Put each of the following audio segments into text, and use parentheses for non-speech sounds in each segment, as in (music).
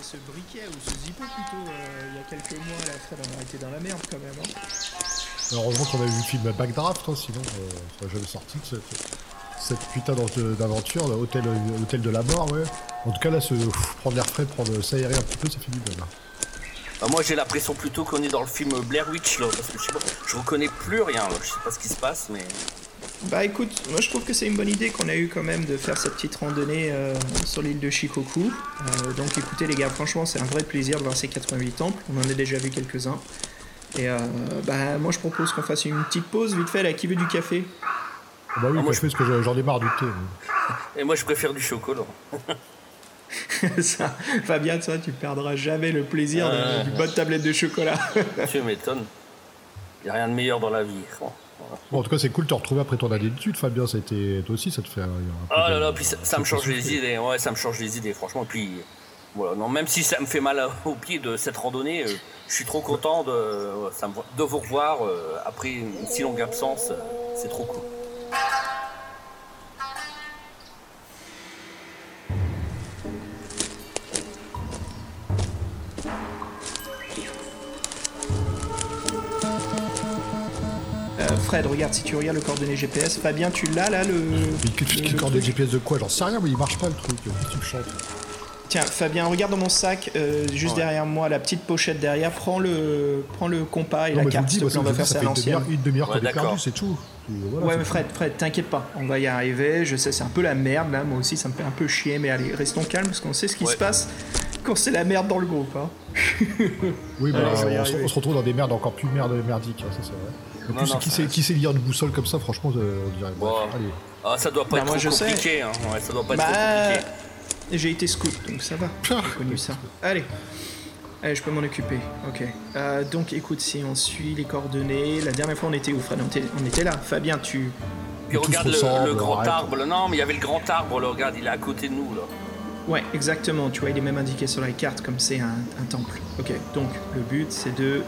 avait ce briquet ou ce zippo plutôt euh, il y a quelques mois là, Fred, on aurait été dans la merde quand même. Hein. Heureusement qu'on a vu le film Backdraft, hein, sinon euh, ça n'aurait jamais sorti de cette, cette putain d'aventure, hôtel, hôtel de la mort, ouais. En tout cas là, se prendre l'air frais, prendre s'aérer un petit peu, ça fait du bien. Là. Bah, moi j'ai l'impression plutôt qu'on est dans le film Blair Witch là, parce que je sais pas, je reconnais plus rien là, je sais pas ce qui se passe mais. Bah écoute, moi je trouve que c'est une bonne idée qu'on a eu quand même de faire cette petite randonnée euh, sur l'île de Shikoku. Euh, donc écoutez les gars, franchement c'est un vrai plaisir de voir ces 88 temples, on en a déjà vu quelques-uns. Et euh, bah moi je propose qu'on fasse une petite pause vite fait là, qui veut du café? Bah oui, ah, moi je... parce que j'en ai marre du thé. (laughs) Et moi je préfère du chocolat. (laughs) (laughs) ça, Fabien, toi tu perdras jamais le plaisir d'une bonne tablette de chocolat. tu m'étonnes. Il n'y a rien de meilleur dans la vie. Bon, en tout cas, c'est cool de te retrouver après ton année d'études, Fabien. Ça a été... Toi aussi, ça te fait. Un, oh là là, puis ça, me change les idées. Ouais, ça me change les idées, franchement. Puis, voilà, non, même si ça me fait mal (laughs) au pied de cette randonnée, euh, je suis trop content de, ça me, de vous revoir euh, après une si longue absence. Euh, c'est trop cool. Fred, regarde, si tu regardes le coordonnées GPS, Fabien, tu l'as là le. Mais que, le, coordonnées GPS de quoi J'en sais rien, mais il marche pas le truc. Tu me chantes. Tiens, Fabien, regarde dans mon sac, euh, juste derrière moi, la petite pochette derrière. Prends le, prends le compas et la carte. Dis, on va faire ça à l'ancienne. Une demi-heure qu'on est perdu, c'est tout. ouais, mais Fred, Fred, t'inquiète pas, on va y arriver. Je sais, c'est un peu la merde là. Moi aussi, ça me fait un peu chier, mais allez, restons calmes parce qu'on sait ce qui se passe quand c'est la merde dans le groupe. Hein. oui, (laughs) bah, on, se retrouve dans des merdes encore plus merde, merdiques, ça c'est vrai qui, sait, qui sait lire une boussole comme ça, franchement, euh, on dirait. allez. Ah, ça doit pas bah, être trop compliqué. Hein. Ouais, ça doit pas être trop bah, compliqué. J'ai été scout, donc ça va. (laughs) J'ai connu ça. Allez. Allez, je peux m'en occuper. Ok. Euh, donc, écoute, si on suit les coordonnées, la dernière fois on était où, Fred? On était, là. Fabien, tu. Puis regarde le, grand arbre. Non, mais il y avait le grand arbre. Là, regarde, il est à côté de nous là. Ouais, exactement. Tu vois, il est même indiqué sur la carte comme c'est un, un temple. Ok. Donc, le but, c'est de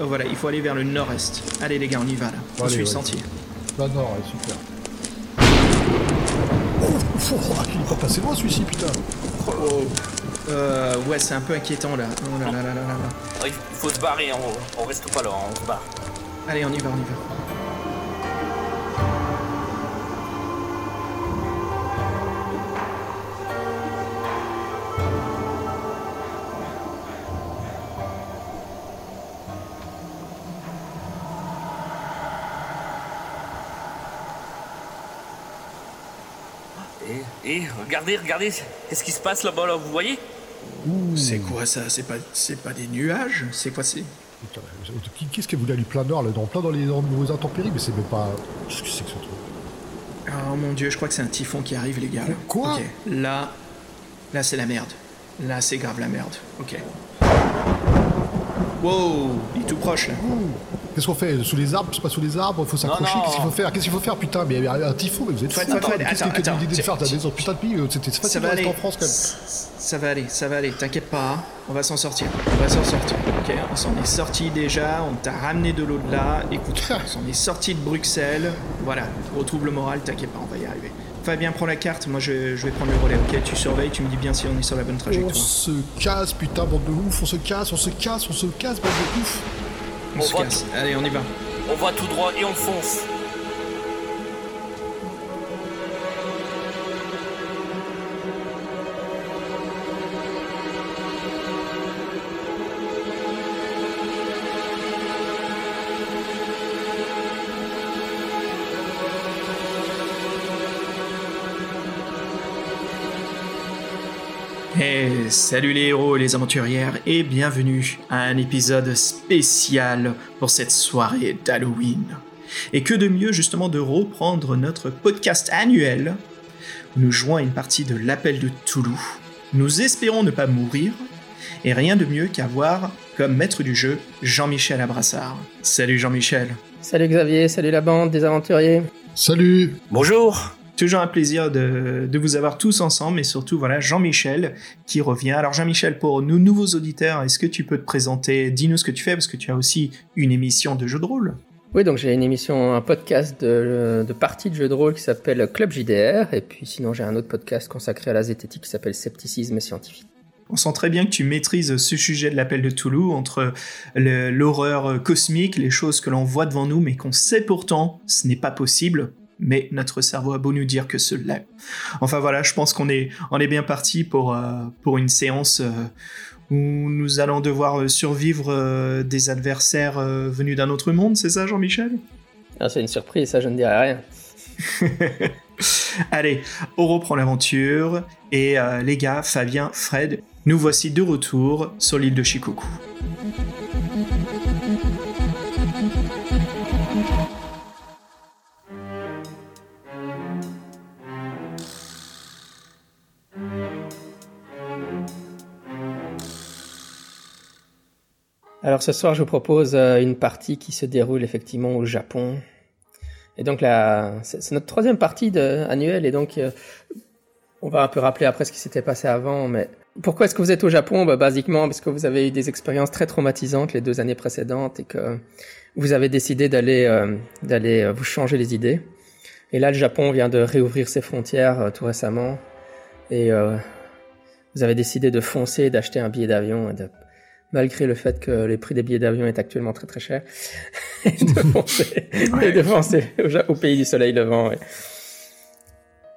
Oh, voilà, il faut aller vers le nord-est. Allez les gars, on y va là. On suit le sentier. Bah nord, super. Oh, oh, il est pas passé loin celui-ci, putain. Oh, euh, ouais, c'est un peu inquiétant là. Oh là là là là là. Il faut se barrer, on, on reste pas là, on se barre. Allez, on y va, on y va. Et regardez, regardez, qu'est-ce qui se passe là-bas, là, vous voyez? C'est quoi ça? C'est pas, c'est pas des nuages? C'est quoi c'est? Qu'est-ce qu'elle voulait aller plein nord, là, dans plein dans les nouveaux intempéries Mais c'est même pas. Qu'est-ce que c'est que ce truc? Oh mon dieu, je crois que c'est un typhon qui arrive, les gars. Quoi? Là, là c'est la merde. Là, c'est grave la merde. Ok. Wow, il est tout proche là. Qu'est-ce qu'on fait Sous les arbres C'est pas sous les arbres Il faut s'accrocher Qu'est-ce qu'il faut faire Qu'est-ce qu'il faut faire Putain, mais il y a un typhon, mais vous êtes fous Qu'est-ce que tu l'idée de faire T'as putain de pays C'était facile de rester en France quand même. Ça va aller, ça va aller, t'inquiète pas, hein. on va s'en sortir. On va s'en sortir. Ok, on s'en est sorti déjà, on t'a ramené de l'eau de là. Écoute, (laughs) on s'en est sorti de Bruxelles. Voilà, retrouve le moral, t'inquiète pas, on va y arriver. Fabien, prends la carte, moi je, vais prendre le relais, ok Tu surveilles, tu me dis bien si on est sur la bonne trajectoire. On se casse, putain, bande de ouf, on se casse, on se casse, on se casse, bande de ouf. On, se casse. Allez, on y va. On va tout droit et on fonce. Salut les héros et les aventurières et bienvenue à un épisode spécial pour cette soirée d'Halloween. Et que de mieux justement de reprendre notre podcast annuel où nous jouons à une partie de l'appel de Toulouse. Nous espérons ne pas mourir et rien de mieux qu'avoir comme maître du jeu Jean-Michel Abrassard. Salut Jean-Michel. Salut Xavier, salut la bande des aventuriers. Salut. Bonjour. Toujours un plaisir de, vous avoir tous ensemble, et surtout, voilà, Jean-Michel qui revient. Alors, Jean-Michel, pour nos nouveaux auditeurs, est-ce que tu peux te présenter? Dis-nous ce que tu fais, parce que tu as aussi une émission de jeux de rôle. Oui, donc j'ai une émission, un podcast de, de partie de jeux de rôle qui s'appelle Club JDR, et puis sinon j'ai un autre podcast consacré à la zététique qui s'appelle Scepticisme scientifique. On sent très bien que tu maîtrises ce sujet de l'appel de Toulouse entre l'horreur cosmique, les choses que l'on voit devant nous, mais qu'on sait pourtant ce n'est pas possible. Mais notre cerveau a beau nous dire que ce l'est. Enfin voilà, je pense qu'on est, on est bien parti pour, euh, pour une séance euh, où nous allons devoir survivre des adversaires venus d'un autre monde, c'est ça Jean-Michel? Ah, C'est une surprise, ça je ne dirais rien. (laughs) Allez, on reprend l'aventure. Et les gars, Fabien, Fred, nous voici de retour sur l'île de Shikoku. Alors ce soir, je vous propose euh, une partie qui se déroule effectivement au Japon. Et donc là, c'est notre troisième partie annuelle, et donc euh, on va un peu rappeler après ce qui s'était passé avant, mais pourquoi est-ce que vous êtes au Japon? Bah, Basiquement parce que vous avez eu des expériences très traumatisantes les deux années précédentes et que vous avez décidé d'aller euh, vous changer les idées. Et là, le Japon vient de réouvrir ses frontières tout récemment et vous avez décidé de foncer, d'acheter un billet d'avion et de malgré le fait que les prix des billets d'avion est actuellement très très cher, (laughs) et de foncer, et de foncer au, pays du soleil levant.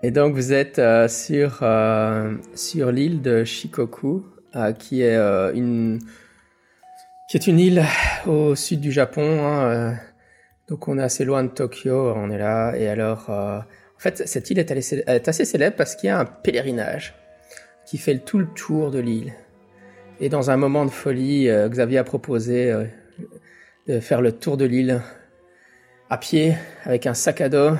Et donc vous êtes euh, sur euh, sur l'île de Shikoku, euh, qui est une qui est une île au sud du Japon. Hein, donc on est assez loin de Tokyo, on est là. Et alors, en fait, cette île est, est assez célèbre parce qu'il y a un pèlerinage qui fait tout le tour de l'île. Et dans un moment de folie, Xavier a proposé de faire le tour de l'île à pied avec un sac à dos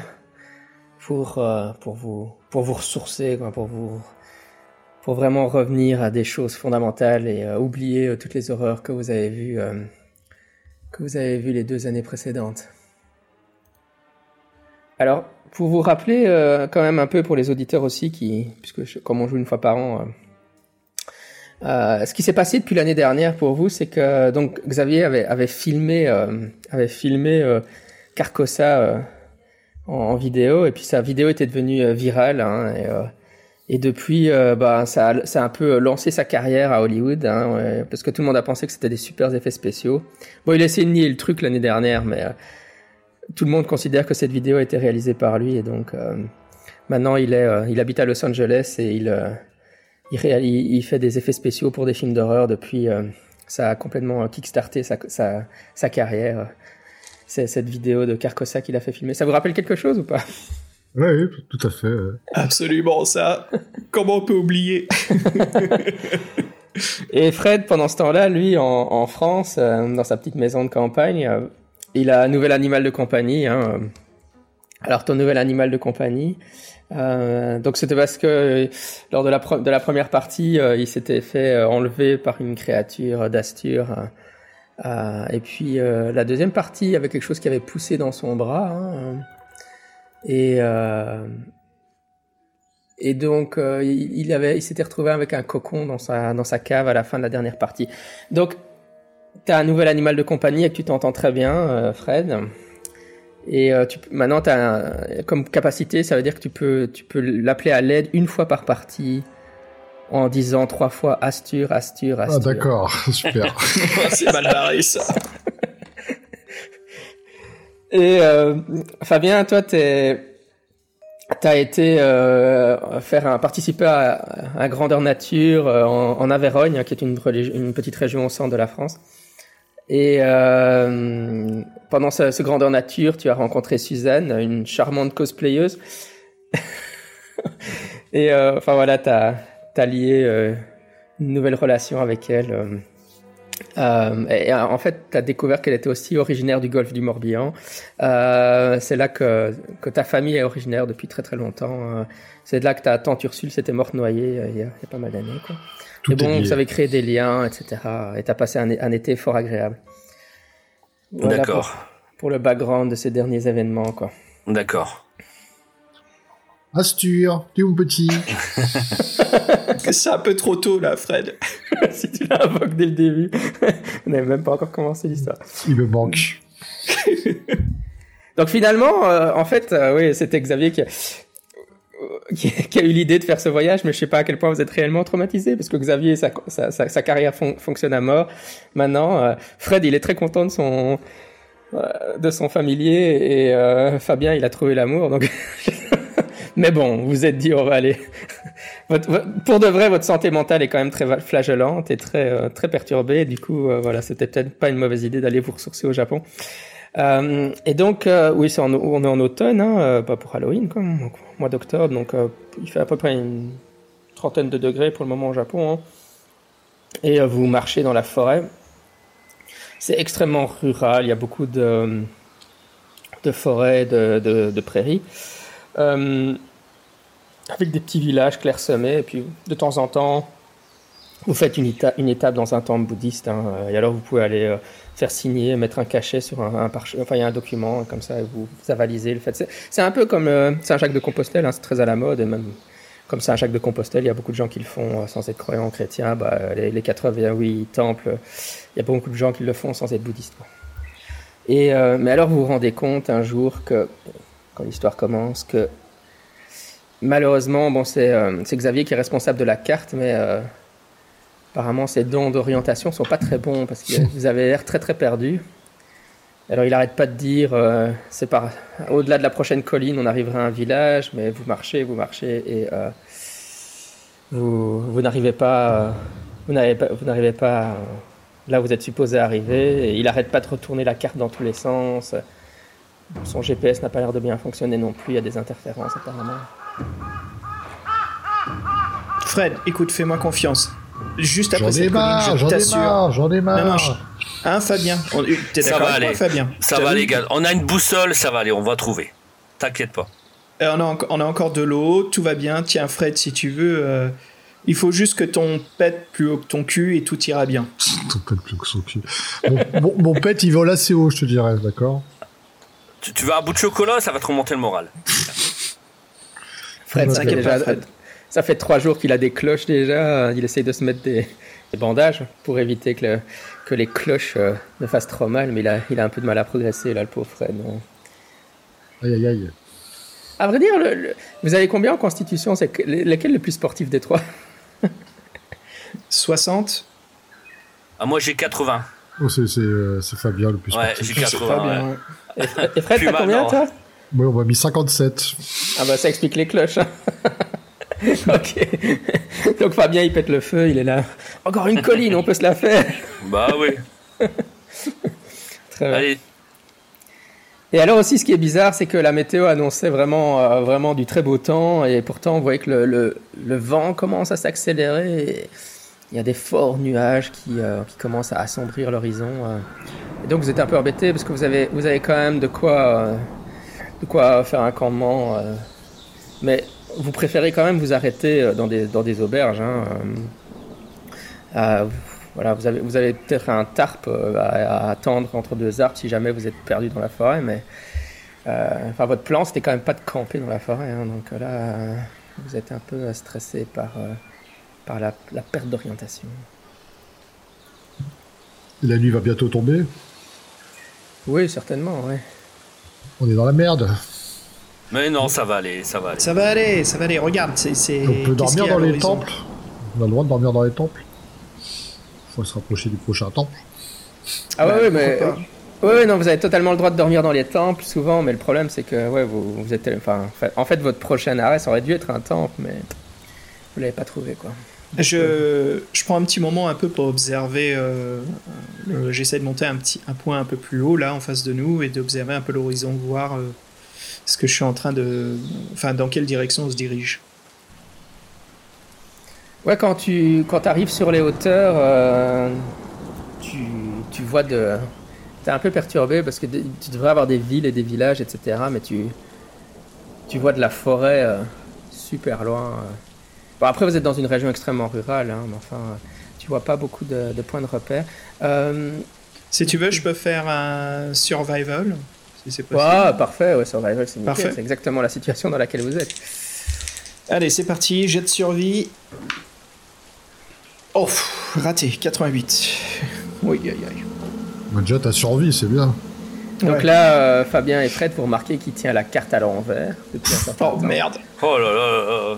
pour, euh, pour, vous, pour vous ressourcer, quoi, pour, vous, pour vraiment revenir à des choses fondamentales et euh, oublier euh, toutes les horreurs que vous avez vues que vous avez vu les deux années précédentes. Alors, pour vous rappeler quand même un peu pour les auditeurs aussi, qui, puisque comme on joue une fois par an, ce qui s'est passé depuis l'année dernière pour vous, c'est que donc Xavier avait, avait filmé, avait filmé Carcossa en, vidéo et puis sa vidéo était devenue euh, virale hein, et, euh, et, depuis euh, bah ça a, ça a un peu lancé sa carrière à Hollywood hein, parce que tout le monde a pensé que c'était des super effets spéciaux. Bon, il a essayé de nier le truc l'année dernière, mais tout le monde considère que cette vidéo a été réalisée par lui et donc maintenant il est il habite à Los Angeles et il il, il, fait des effets spéciaux pour des films d'horreur depuis ça a complètement kickstarté sa, sa, sa carrière c'est cette vidéo de Carcossa qu'il a fait filmer. Ça vous rappelle quelque chose ou pas? Oui, tout à fait. Absolument ça. Comment on peut oublier? (laughs) Et Fred, pendant ce temps-là, lui, en, France, euh, dans sa petite maison de campagne, euh, il a un nouvel animal de compagnie. Hein. Alors, ton nouvel animal de compagnie, euh, donc c'était parce que lors de la, première partie, il s'était fait enlever par une créature d'Astur euh, et puis euh, la deuxième partie avait quelque chose qui avait poussé dans son bras. Hein, et, euh, et donc il, avait, il s'était retrouvé avec un cocon dans sa, dans sa cave à la fin de la dernière partie. Donc tu as un nouvel animal de compagnie et que tu t'entends très bien, Fred. Et tu, maintenant, as comme capacité, ça veut dire que tu peux, tu peux l'appeler à l'aide une fois par partie en disant trois fois Astur, Astur, ah, Astur. Ah d'accord, (laughs) super. (laughs) c'est mal barré ça. (laughs) Et euh, Fabien, toi, t'es T'as été euh, faire un, participer à, à Grandeur Nature euh, en, en, Aveyron, qui est une, une, petite région au centre de la France. Et euh, pendant ce, Grandeur Nature, tu as rencontré Suzanne, une charmante cosplayeuse. (laughs) Et euh, enfin voilà, t'as t'as lié euh, une nouvelle relation avec elle. Et en fait, tu as découvert qu'elle était aussi originaire du golfe du Morbihan. c'est là que, que ta famille est originaire depuis très très longtemps. c'est là que ta tante Ursule s'était morte noyée il y, a, pas mal d'années. Et bon, vous avez créé des liens, etc. Et tu as passé un, un, été fort agréable. D'accord. Pour, pour, le background de ces derniers événements. quoi. D'accord. Astur, tu es mon petit? (laughs) C'est un peu trop tôt là, Fred. (laughs) si tu l'invoques dès le début. (laughs) On n'avait même pas encore commencé l'histoire. Il me manque. Donc finalement, euh, en fait, euh, oui, c'était Xavier qui... (laughs) qui, a eu l'idée de faire ce voyage, mais je sais pas à quel point vous êtes réellement traumatisé, parce que Xavier, sa, sa, sa, carrière fonctionne à mort. Maintenant, euh, Fred, il est très content de son euh, de son familier, et euh, Fabien, il a trouvé l'amour. Donc, (laughs) mais bon, vous êtes dit, on va aller. pour de vrai, votre santé mentale est quand même très flageolante et très très perturbée. Du coup, voilà, c'était peut-être pas une mauvaise idée d'aller vous ressourcer au Japon. Euh, et donc, euh, oui, c'est on est en automne, hein, euh, pas pour Halloween, quoi, mois d'octobre, donc il fait à peu près une trentaine de degrés pour le moment au Japon. Hein. Et vous marchez dans la forêt. C'est extrêmement rural, il y a beaucoup de, de forêts, de, de, prairies, avec des petits villages clairsemés, et puis de temps en temps, vous faites une, une étape dans un temple bouddhiste, hein, et alors vous pouvez aller faire signer, mettre un cachet sur un, Enfin, il y a un document comme ça, vous, vous avalisez le fait. C'est un peu comme euh, Saint-Jacques de Compostelle, hein, c'est très à la mode, et même comme Saint-Jacques de Compostelle, il y a beaucoup de gens qui le font euh, sans être croyants chrétiens. Bah, les, les 88 temples, il y a beaucoup de gens qui le font sans être bouddhistes. Et, euh, mais alors, vous vous rendez compte un jour que, quand l'histoire commence, que malheureusement, bon, c'est Xavier qui est responsable de la carte, mais Apparemment, ces dons d'orientation sont pas très bons parce que vous avez l'air très très perdu. Alors il arrête pas de dire, euh, c'est par au-delà de la prochaine colline, on arrivera à un village, mais vous marchez, vous marchez et euh, vous, vous n'arrivez pas, vous n'arrivez pas, vous n'arrivez pas là où vous êtes supposé arriver. Et il arrête pas de retourner la carte dans tous les sens. Son GPS n'a pas l'air de bien fonctionner non plus. Il y a des interférences apparemment. Fred, écoute, fais-moi confiance. Juste après cette colline, je t'assure. J'en ai marre, j'en ai marre. Hein, Fabien T'es d'accord avec moi, Fabien Ça va, les gars. On a une boussole, ça va aller, on va trouver. T'inquiète pas. Euh, on, a, on, a, encore de l'eau, tout va bien. Tiens, Fred, si tu veux, euh, il faut juste que ton pète plus haut que ton cul et tout ira bien. ton pète plus haut que son cul. Mon, mon, pète, il vole assez haut, je te dirais, d'accord? Tu, tu, veux un bout de chocolat, ça va te remonter le moral. Fred, t'inquiète pas, Fred. Ça fait trois jours qu'il a des cloches déjà. Il essaye de se mettre des, bandages pour éviter que, que les cloches euh, ne fassent trop mal, mais il a, il a un peu de mal à progresser, là, le pauvre Fred. Aïe, aïe, aïe. À vrai dire, vous avez combien en constitution? C'est lequel le plus sportif des trois? 60 ah, Moi, j'ai 80. Oh, euh, c'est Fabien le plus ouais, sportif. j'ai 80. Et Fred, t'as combien, toi? Moi, on m'a mis 57. Ah bah ça explique les cloches. (laughs) Ok. Donc Fabien, il pète le feu, il est là. Encore une colline, on peut se la faire. Bah oui. Très bien. Et alors aussi, ce qui est bizarre, c'est que la météo annonçait vraiment, euh, vraiment du très beau temps, et pourtant, vous voyez que le, le, le vent commence à s'accélérer. Il y a des forts nuages qui, euh, qui commencent à assombrir l'horizon. Euh. Et donc, vous êtes un peu embêté parce que vous avez, vous avez quand même de quoi, de quoi faire un campement. mais vous préférez quand même vous arrêter euh, dans des, dans des auberges. Hein, euh, euh, voilà, vous avez, vous avez peut-être un tarp à, attendre entre deux arbres si jamais vous êtes perdu dans la forêt, mais enfin, votre plan, c'était quand même pas de camper dans la forêt. Hein, donc là, vous êtes un peu stressé par, par la, la perte d'orientation. La nuit va bientôt tomber? Oui, certainement, oui. On est dans la merde. Mais non, ça va aller, ça va aller. Ça va aller, ça va aller. Regarde, c'est. On peut dormir dans les temples. On a le droit de dormir dans les temples. Faut se rapprocher du prochain temple. Ah ouais, bah, mais. Oui, non, vous avez totalement le droit de dormir dans les temples, souvent, mais le problème, c'est que, ouais, vous, vous êtes. Enfin, en fait, votre prochain arrêt, ça aurait dû être un temple, mais vous l'avez pas trouvé, quoi. Je, je, prends un petit moment un peu pour observer. Euh, J'essaie de monter un, petit, un point un peu plus haut, là, en face de nous, et d'observer un peu l'horizon, voir. Euh, ce que je suis en train de. Enfin, dans quelle direction on se dirige Ouais, quand tu quand arrives sur les hauteurs, euh, tu, tu, vois de. T'es un peu perturbé parce que tu devrais avoir des villes et des villages, etc. Mais tu, tu vois de la forêt euh, super loin. Euh. Bon, après, vous êtes dans une région extrêmement rurale, hein, mais enfin, tu vois pas beaucoup de, de points de repère. si tu veux, je peux faire un survival c'est parfait, ouais, survival, c'est C'est exactement la situation dans laquelle vous êtes. Allez, c'est parti, jet de survie. Oh, raté, 88. Oui, aïe, aïe. Bah, déjà, t'as survie, c'est bien. Donc Ouais. là, euh, Fabien est prêt pour remarquer qu'il tient la carte à l'envers. depuis un certain Oh temps. merde. Oh là là,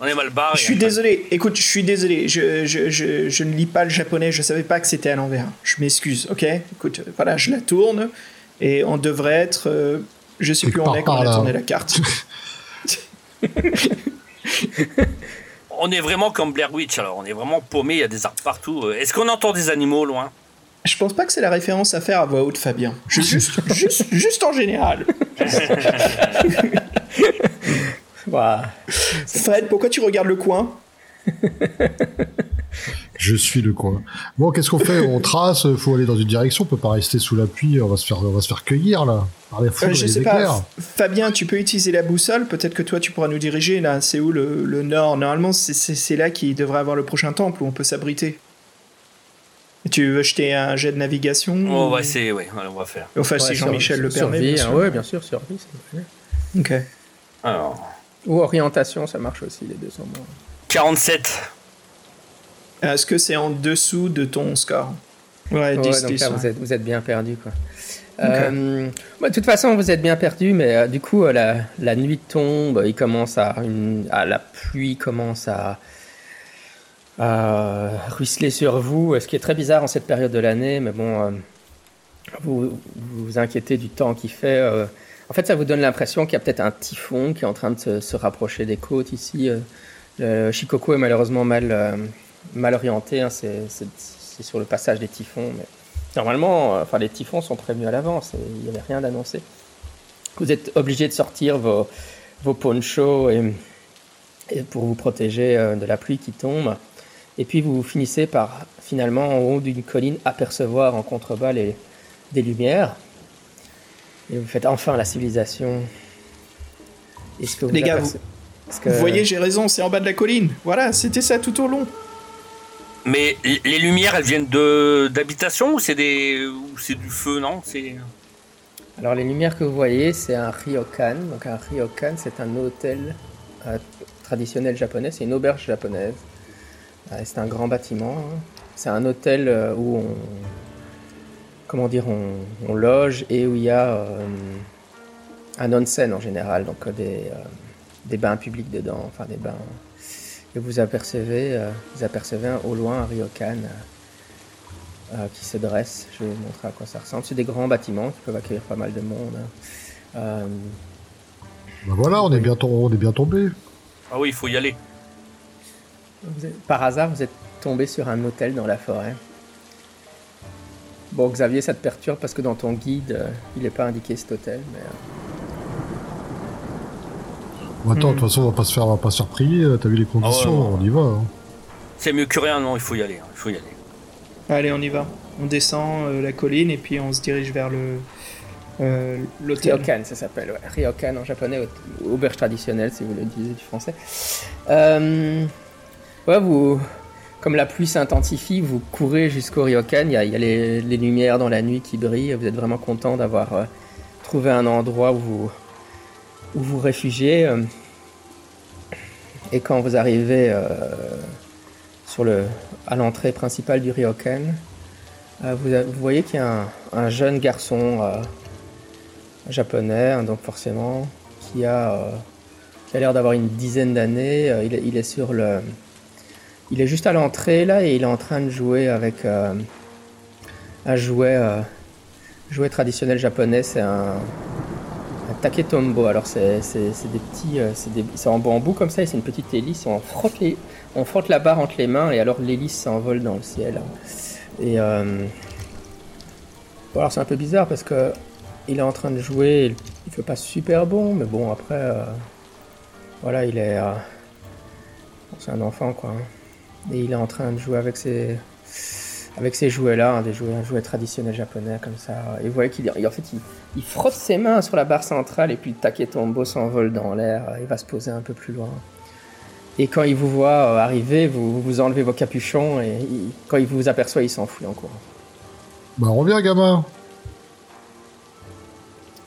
on est mal barré. Je suis hein. désolé. Écoute, je suis désolé. Je, je, je, je ne lis pas le japonais. Je savais pas que c'était à l'envers. Je m'excuse, ok? Écoute, voilà, je la tourne et on devrait être. euh, je sais plus où on est quand on a tourné la carte. (laughs) On est vraiment comme Blair Witch alors, on est vraiment paumé, il y a des arbres partout. Euh, Est-ce qu'on entend des animaux au loin? Je pense pas que c'est la référence à faire à voix haute, Fabien. Je, juste, (laughs) juste, juste en général. (laughs) Fred, pourquoi tu regardes le coin? Je suis le coin. Bon, qu'est-ce qu'on fait? On trace, faut aller dans une direction, on peut pas rester sous la pluie, on va se faire, on va se faire cueillir là. Par les Euh, foudres Je et les sais éclairs. pas. Fabien, tu peux utiliser la boussole. Peut-être que toi, tu pourras nous diriger. Là, c'est où le, le nord? Normalement, c'est- là qu'il devrait avoir le prochain temple où on peut s'abriter. Tu veux jeter un jet de navigation On ou- va essayer, voilà, on va faire. Enfin, Ouais, si Jean-Michel le permet. survie, bien hein, sûr. ouais, bien sûr, survie. Ok. Alors, Ou orientation, ça marche aussi, les deux sont bons. 47. Est-ce que c'est en dessous de ton score Ouais, 10, Ouais, donc 10, là, ouais. vous êtes, vous êtes bien perdu, quoi. Euh, bah, de toute façon, vous êtes bien perdu, mais euh, du coup, euh, la, la nuit tombe, il commence à, une, à- la pluie commence à, à ruisseler sur vous, ce qui est très bizarre en cette période de l'année, mais bon, euh, vous, vous vous inquiétez du temps qu'il fait. euh. en fait, ça vous donne l'impression qu'il y a peut-être un typhon qui est en train de se, se rapprocher des côtes ici. euh. Le Shikoku est malheureusement mal, euh, mal orienté, hein, c'est sur le passage des typhons, mais Normalement, euh, enfin, les typhons sont prévenus à l'avance il n'y avait rien d'annoncé. Vous êtes obligé de sortir vos, vos ponchos et, et pour vous protéger euh, de la pluie qui tombe. Et puis vous finissez par finalement en haut d'une colline apercevoir en contrebas les, des lumières. Et vous faites enfin la civilisation. Est-ce que vous Les gars, que- Vous voyez, j'ai raison, c'est en bas de la colline. Voilà, c'était ça tout au long. Mais les lumières, elles viennent de d'habitation ou c'est des du feu, non? Alors les lumières que vous voyez, c'est un ryokan. Donc un ryokan, c'est un hôtel euh, traditionnel japonais, c'est une auberge japonaise. Euh, c'est un grand bâtiment. hein. C'est un hôtel euh, où on, comment dire, on, loge et où il y a un onsen en général, donc des, des bains publics dedans, enfin des bains. Et vous apercevez, euh, vous apercevez un- au loin un ryokan. euh, euh, qui se dresse. Je vais vous montrer à quoi ça ressemble. C'est des grands bâtiments qui peuvent accueillir pas mal de monde. hein. Euh, Bah voilà, on est bien, on est bien tombé. Ah oui, il faut y aller. vous êtes- par hasard, vous êtes tombé sur un hôtel dans la forêt. Bon, Xavier, ça te perturbe parce que dans ton guide, euh, il n'est pas indiqué cet hôtel. Mais, euh, attends, de toute façon, on va pas se faire, on va pas se faire prier. T'as vu les conditions, Ah ouais, ouais. on y va. hein. C'est mieux que rien, non, il faut y aller, hein, il faut y aller. Allez, on y va. On descend euh, la colline et puis on se dirige vers le euh, l'hôtel. Ryokan, ça s'appelle. Ouais. Ryokan en japonais, au- auberge traditionnelle, si vous voulez utiliser du français. Euh, ouais, vous, comme la pluie s'intensifie, vous courez jusqu'au Ryokan. Il y a, il y a les, les lumières dans la nuit qui brillent. Vous êtes vraiment content d'avoir euh, trouvé un endroit où vous où vous réfugiez. euh. Et quand vous arrivez euh, sur le, à l'entrée principale du Ryokan, euh, vous, voyez qu'il y a un, un jeune garçon euh, japonais, hein, donc forcément, qui a, a l'air d'avoir une dizaine d'années. Il, est- il est sur le, il est juste à l'entrée là et il est en train de jouer avec un jouet, jouet traditionnel japonais. C'est un taketombo. Alors c'est, des petits, euh, c'est, en bambou comme ça et c'est une petite hélice. On frotte la barre entre les mains et alors l'hélice s'envole dans le ciel. Et euh, bon, alors c'est un peu bizarre parce que il est en train de jouer, il fait pas super bon, mais bon après, euh, voilà, il est, euh, c'est un enfant quoi. hein. Et il est en train de jouer avec ses, avec ces jouets-là, hein, des jouets, un jouet traditionnel japonais comme ça. Et vous voyez qu'il, en fait, il, il frotte ses mains sur la barre centrale et puis le taketombo s'envole dans l'air. Il va se poser un peu plus loin. Et quand il vous voit euh, arriver, vous vous enlevez vos capuchons et il- quand il vous aperçoit, il s'enfuit en courant. Bah reviens, gamin.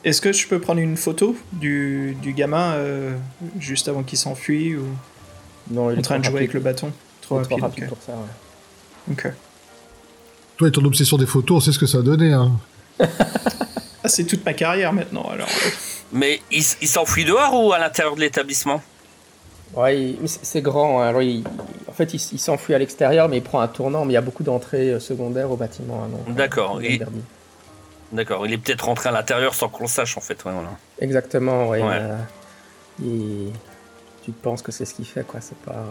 Est-ce que je peux prendre une photo du, du gamin euh, juste avant qu'il s'enfuit ou Non, il en train de jouer avec le bâton? Trop rapide. pour ça. ouais. Ok. Toi et ton obsession des photos, on sait ce que ça a donné. Hein. (laughs) Ah, c'est toute ma carrière maintenant, alors. Mais il, s'enfuit dehors ou à l'intérieur de l'établissement? Ouais, c'est grand. hein. Alors, il- en fait, il, s'enfuit à l'extérieur, mais il prend un tournant. Mais il y a beaucoup d'entrées euh, secondaires au bâtiment. hein, euh, D'accord. D'accord, il est peut-être rentré à l'intérieur sans qu'on le sache en fait. Ouais, voilà. Exactement, ouais. Ouais. euh, il- Tu penses que c'est ce qu'il fait, quoi. C'est pas.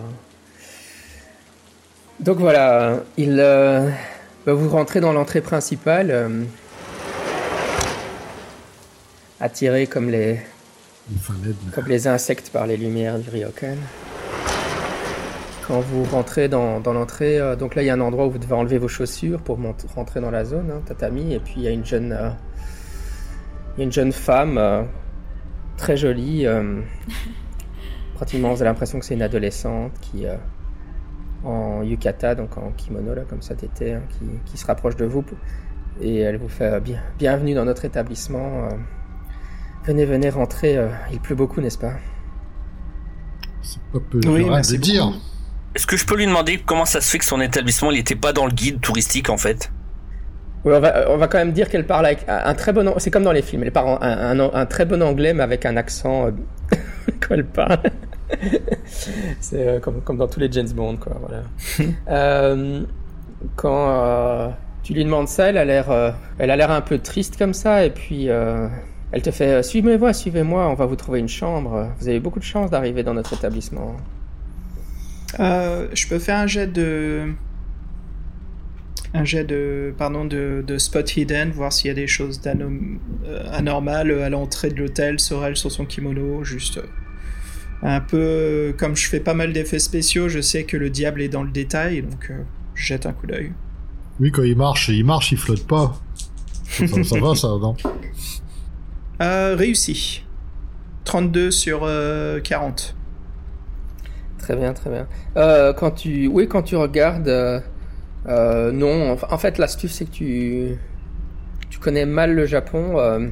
Donc voilà, il. euh, bah, vous rentrez dans l'entrée principale, euh, attiré comme les, comme les insectes par les lumières du Ryokan. Quand vous rentrez dans, dans l'entrée, euh, donc là il y a un endroit où vous devez enlever vos chaussures pour rentrer dans la zone, hein, tatami, et puis il y a une jeune, euh, il y a une jeune femme euh, très jolie, euh, (laughs) pratiquement vous avez l'impression que c'est une adolescente qui, euh, en yukata, donc en kimono là comme ça d'été, hein, qui, qui se rapproche de vous et elle vous fait euh, bien, bienvenue dans notre établissement. Venez, venez rentrer, euh, il pleut beaucoup, n'est-ce pas C'est pas peu Oui, merci de dire. beaucoup. Est-ce que je peux lui demander comment ça se fait que son établissement il était pas dans le guide touristique en fait? Oui, on va, on va quand même dire qu'elle parle avec un très bon. C'est comme dans les films. Elle parle un, un- un très bon anglais, mais avec un accent euh, (laughs) quand elle parle. (laughs) C'est euh, comme, comme dans tous les James Bond, quoi. Voilà. (laughs) Euh, quand euh, tu lui demandes ça, elle a l'air, euh, elle a l'air un peu triste comme ça, et puis euh, elle te fait euh, suivez-moi, suivez-moi, on va vous trouver une chambre. Vous avez beaucoup de chance d'arriver dans notre établissement. Euh, je peux faire un jet de. Un jet de. Pardon, de, de spot hidden, voir s'il y a des choses euh, anormales à l'entrée de l'hôtel sur elle, sur son kimono, juste. Un peu. Comme je fais pas mal d'effets spéciaux, je sais que le diable est dans le détail, donc euh, je jette un coup d'œil. Oui, quand il marche, il marche, il flotte pas. Ça, ça va, ça, non? (laughs) Euh, réussi. 32 sur euh, 40. Très bien, très bien. Euh, quand tu, oui, quand tu regardes, euh, euh, non. En, fait, l'astuce c'est que tu, tu connais mal le Japon.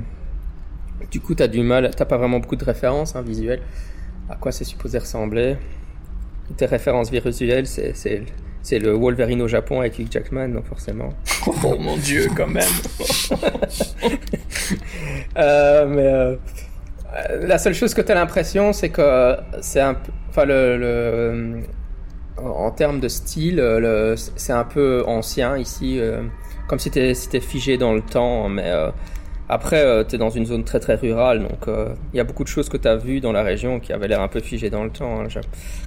du coup, t'as du mal, t'as pas vraiment beaucoup de références hein, visuelles. À quoi c'est supposé ressembler? Tes références visuelles, c'est, c'est, le Wolverine au Japon avec Hugh Jackman, donc forcément. (laughs) Oh mon dieu, quand même. (laughs) Euh, mais euh, euh, la seule chose que tu as l'impression, c'est que c'est un peu. Enfin, le, le- en termes de style, le- c'est un peu ancien ici, comme si t'es figé dans le temps. Mais euh, après, tu es dans une zone très très rurale, donc euh, il y a beaucoup de choses que tu as vues dans la région qui avaient l'air un peu figées dans le temps. hein.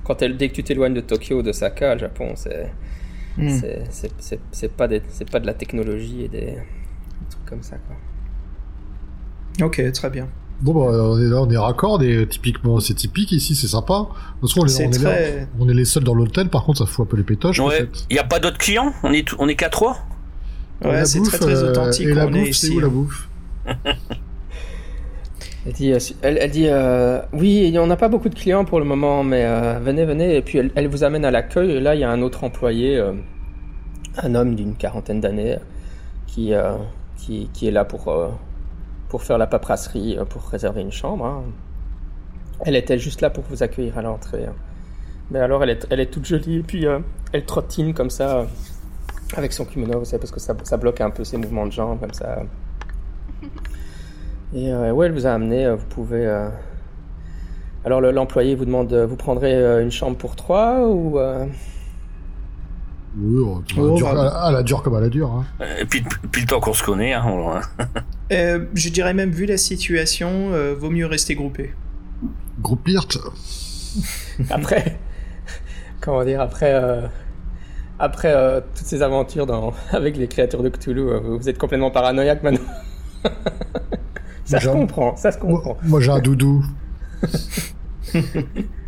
Quand dès que tu t'éloignes de Tokyo, de Osaka, le Japon, c'est. C'est- c'est- C'est c'est pas, des- c'est pas de la technologie et des, des trucs comme ça. Quoi. Ok, très bien. Bon, bah, on est là, on est raccord, et typiquement, c'est typique ici, c'est sympa. Est, C'est on est là, très. on est les seuls dans l'hôtel, par contre, ça fout un peu les pétoches, en Ouais. fait. Il y a pas d'autres clients? On est on est qu'à trois? Ouais, la c'est très très euh, authentique. Et la on est bouffe, c'est où la hein. bouffe? Elle dit, euh, elle, elle dit euh, oui, on n'a pas beaucoup de clients pour le moment, mais euh, venez, venez. Et puis elle, vous amène à l'accueil. Là, il y a un autre employé, euh, un homme d'une quarantaine d'années, qui, qui, est là pour, pour faire la paperasserie, pour réserver une chambre. hein. Elle était juste là pour vous accueillir à l'entrée. hein. Mais alors, elle est, elle est toute jolie, et puis elle trottine comme ça, avec son kimono, vous parce que ça, ça bloque un peu ses mouvements de jambes, comme ça. Et euh, ouais, elle vous a amené, euh, vous pouvez... euh, Alors le- l'employé vous demande, euh, vous prendrez une chambre pour trois ou... euh, Oui, oh, elle Oh, dure- bah. comme elle a dure. Hein. Et puis, puis le temps qu'on se connaît, hein, on- (laughs) Euh, je dirais même, vu la situation, euh, vaut mieux rester groupé. Gros Pirt. (laughs) Après, (laughs) comment dire, après, euh, après euh, toutes ces aventures dans, avec les créatures de Cthulhu, euh, vous êtes complètement paranoïaque maintenant. (laughs) ça se comprend, ça se comprend. Moi, moi, j'ai un doudou.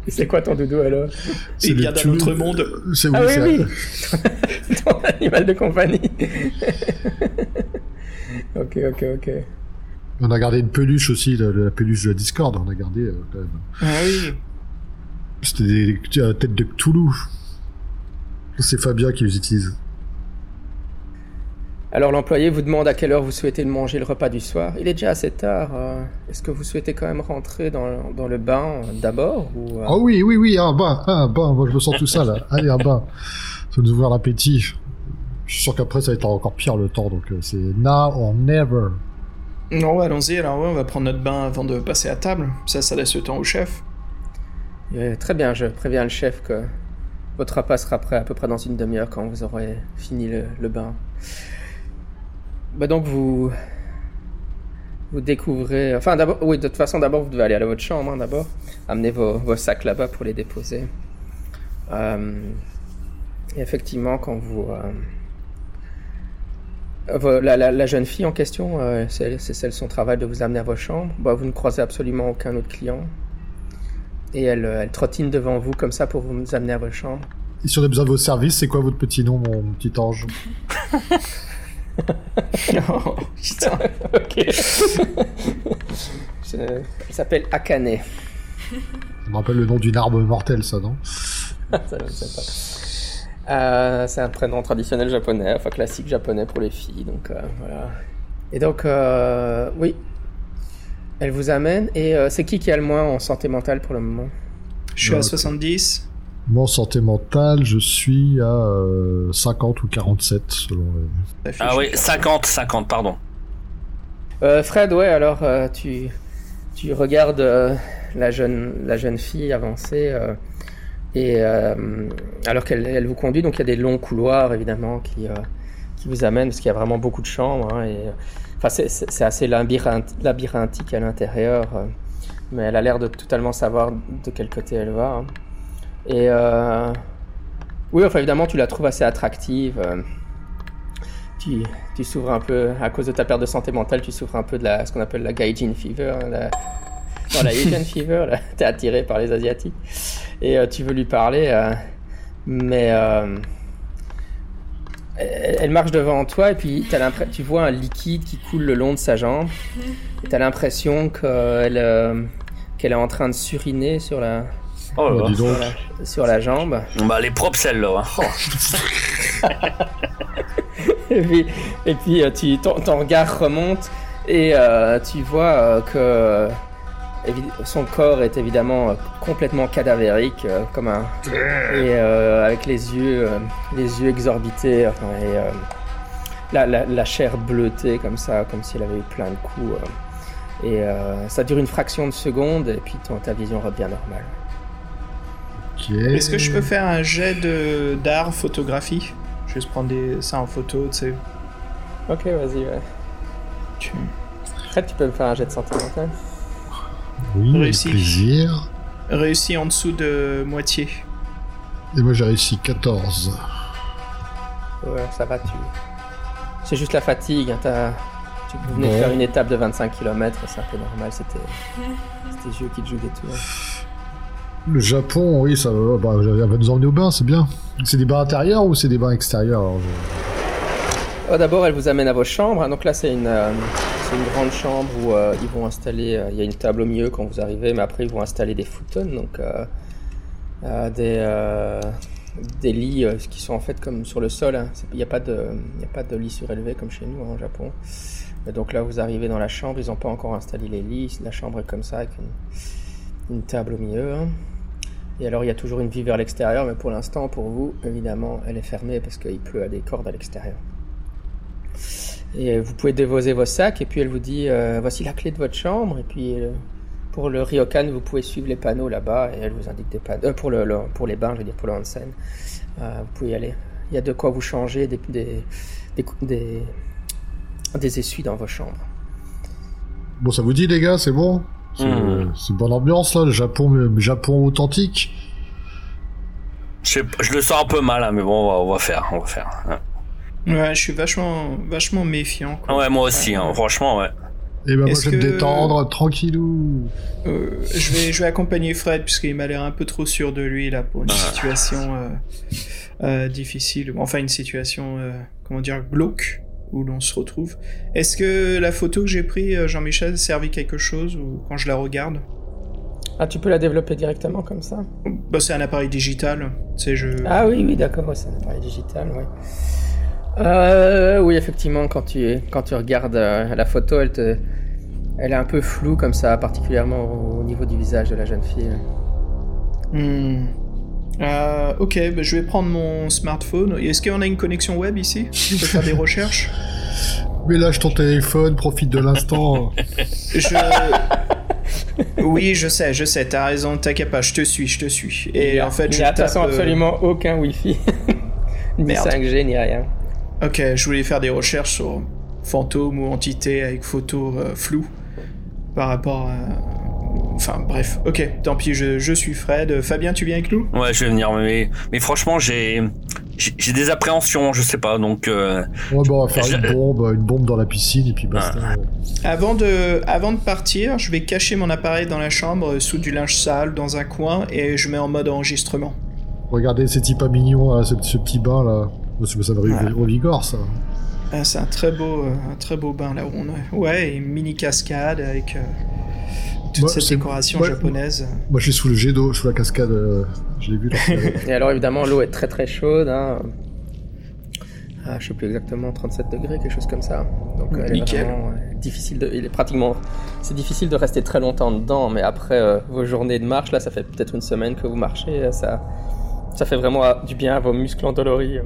C'est quoi ton doudou alors? C'est Il le vient d'un autre monde. C'est Ah oui, oui, (laughs) Ton animal de compagnie Ok, ok, ok. On a gardé une peluche aussi, la, la peluche de la Discord, on a gardé euh, quand même. Ah oui. C'était des, des la tête de Cthulhu. C'est Fabien qui les utilise. Alors l'employé vous demande à quelle heure vous souhaitez manger le repas du soir. Il est déjà assez tard. euh, Est-ce que vous souhaitez quand même rentrer dans, dans le bain euh, d'abord ou, euh, Ah oui, oui, oui, un bain, un bain, moi je me sens tout ça là. Allez, un bain. Ça nous ouvrir l'appétit. Je suis sûr qu'après ça va être encore pire le temps, donc euh, c'est now or never. Non, ouais, allons-y. Alors, ouais, on va prendre notre bain avant de passer à table. Ça, ça laisse le temps au chef. Euh, très bien, je préviens le chef que votre repas sera prêt à peu près dans une demi-heure quand vous aurez fini le, le bain. Bah donc vous vous découvrez. Enfin d'abord, oui, de toute façon d'abord vous devez aller à votre chambre hein, d'abord, amener vos, vos sacs là-bas pour les déposer. Euh, et effectivement, quand vous euh, la, la- la jeune fille en question, euh, c'est c'est celle son travail de vous amener à vos chambres. Bah, vous ne croisez absolument aucun autre client. Et elle, euh, elle trottine devant vous comme ça pour vous amener à vos chambres. Et si on a besoin de vos services, c'est quoi votre petit nom, mon petit ange? (laughs) Oh, putain. Ok. Je- Elle s'appelle Akane. Ça me rappelle le nom d'une arme mortelle, ça, non (laughs) Ça, je ne sais pas. Euh, c'est un prénom traditionnel japonais, enfin classique japonais pour les filles, donc euh, voilà. Et donc, euh, oui, elle vous amène. Et euh, c'est qui qui a le moins en santé mentale pour le moment? Je suis à Ouais. 70. Moi, en santé mentale, je suis à euh, 50 ou 47, selon les... Ah oui, chier. 50, 50, pardon. Euh, Fred, ouais, alors euh, tu, tu regardes euh, la, jeune, la jeune fille avancer, euh, et euh, alors qu'elle elle vous conduit, donc il y a des longs couloirs évidemment qui, euh, qui vous amènent, parce qu'il y a vraiment beaucoup de chambres, hein, et, euh, enfin, c'est- assez labyrinthe- labyrinthique à l'intérieur, euh, mais elle a l'air de totalement savoir de quel côté elle va. hein. Et euh, oui, enfin évidemment, tu la trouves assez attractive. euh, tu, tu souffres un peu, à cause de ta perte de santé mentale, tu souffres un peu de la, ce qu'on appelle la gaijin fever. hein, la, non, la Asian (laughs) fever, t'es attiré par les Asiatiques. Et euh, tu veux lui parler, mais elle, marche devant toi et puis l'impre- tu vois un liquide qui coule le long de sa jambe. (laughs) Et t'as l'impression qu'elle euh, qu'elle est en train de suriner sur la, Oh là Oh, là. dis donc. sur la, sur la jambe. Bah, elle est propre celle-là. hein. Et puis, et puis euh, tu, ton, ton regard remonte et euh, tu vois euh, que son corps est évidemment complètement cadavérique, euh, comme un et euh, avec les yeux, euh, les yeux exorbités enfin, et euh, la, la, la chair bleutée comme ça, comme si elle avait eu plein de coups. euh. et euh, ça dure une fraction de seconde et puis ton, ta vision revient normale. Ok. Est-ce que je peux faire un jet de- d'art photographie? Juste prendre des, ça en photo, tu sais. Ok, vas-y. Ouais. Tu- Fred, tu peux me faire un jet de santé mentale Oui, avec Réussi. plaisir. Réussi en dessous de moitié. Et moi, j'ai réussi 14. Ouais, ça va, tu. C'est juste la fatigue. hein, t'as- Tu venais de faire une étape de 25 km, c'est un peu normal, c'était. C'était yeux qui te jouent des tours. Le Japon, oui, ça va, bah, nous emmener au bain, c'est bien. C'est des bains intérieurs ou c'est des bains extérieurs Oh, D'abord, elle vous amène à vos chambres. hein. Donc là, c'est une, euh, c'est une grande chambre où euh, ils vont installer. euh, Il y a une table au milieu quand vous arrivez, mais après, ils vont installer des futons, donc euh, euh, des, euh, lits euh, qui sont en fait comme sur le sol. hein. Il n'y a, pas de- lit surélevé comme chez nous hein, au Japon. Donc là, vous arrivez dans la chambre, ils n'ont pas encore installé les lits. La chambre est comme ça, une table au milieu. hein. Et alors, il y a toujours une vie vers l'extérieur, mais pour l'instant, pour vous, évidemment, elle est fermée parce qu'il pleut à des cordes à l'extérieur. Et vous pouvez déposer vos sacs, et puis elle vous dit euh, voici la clé de votre chambre, et puis euh, pour le ryokan, vous pouvez suivre les panneaux là-bas, et elle vous indique des panneaux. euh, pour, le, pour les bains, je veux dire, pour le onsen. Euh, vous pouvez y aller. Il y a de quoi vous changer, des, des, des, des, des essuies dans vos chambres. Bon, ça vous dit, les gars, c'est bon? C'est Hmm. c'est bonne ambiance, là, le Japon, le Japon authentique. Je, le sens un peu mal, hein, mais bon, on va, on va faire. On va faire. hein. Ouais, je suis vachement, vachement méfiant. Quoi. Ouais, moi aussi, hein, franchement, ouais. Et ben, moi, je vais me détendre, tranquillou. Euh, je, vais, je vais accompagner Fred puisqu'il m'a l'air un peu trop sûr de lui là pour une situation euh, euh, difficile. Enfin, une situation, euh, comment dire, glauque où l'on se retrouve. Est-ce que la photo que j'ai prise, euh, Jean-Michel, servi quelque chose ou quand je la regarde? Ah, tu peux la développer directement comme ça bah, C'est un appareil digital. Tu sais, je. Ah oui, oui, d'accord, ouais, c'est un appareil digital, oui. Euh, oui, effectivement, quand tu, quand tu regardes euh, la photo, elle, te, elle est un peu floue comme ça, particulièrement au, au niveau du visage de la jeune fille. Hmm. Euh, ok, bah, je vais prendre mon smartphone. Est-ce qu'on a une connexion web ici? Je peux faire des (laughs) recherches? Mais lâche ton téléphone, profite de l'instant. Je... Oui, je sais, je sais, t'as raison, t'inquiète pas, je te suis, je te suis. Et il en fait, il je y a de toute façon euh, absolument aucun Wi-Fi. (laughs) ni Merde. 5G, ni rien. Ok, je voulais faire des recherches sur fantômes ou entités avec photos euh, floues par rapport à... Enfin bref, ok, tant pis, je, je suis Fred. Fabien, tu viens avec nous? Ouais, je vais venir, mais, mais franchement, j'ai j'ai j'ai des appréhensions, je sais pas, donc... euh, Ouais, bon, on va faire Je- une bombe, une bombe dans la piscine et puis basta. avant de, avant de partir, je vais cacher mon appareil dans la chambre euh, sous du linge sale dans un coin et je mets en mode enregistrement. Regardez ces types pas mignons, là, ce, ce petit bain là. Moi, Ça ça. Ah, c'est un très beau, euh, un très beau bain là où on est. Ouais, et une mini cascade avec euh, toute Moi, cette décoration moi- japonaise. Moi je suis sous le jet d'eau, sous la cascade, euh, je l'ai vu. (laughs) là. Et alors évidemment, l'eau est très très chaude. Hein. Ah, je sais plus exactement, 37 degrés, quelque chose comme ça. Donc euh, elle est Nickel. vraiment euh, difficile de, il est pratiquement, c'est difficile de rester très longtemps dedans, mais après euh, vos journées de marche, là, ça fait peut-être une semaine que vous marchez, euh, ça, ça fait vraiment euh, du bien à vos muscles endoloris.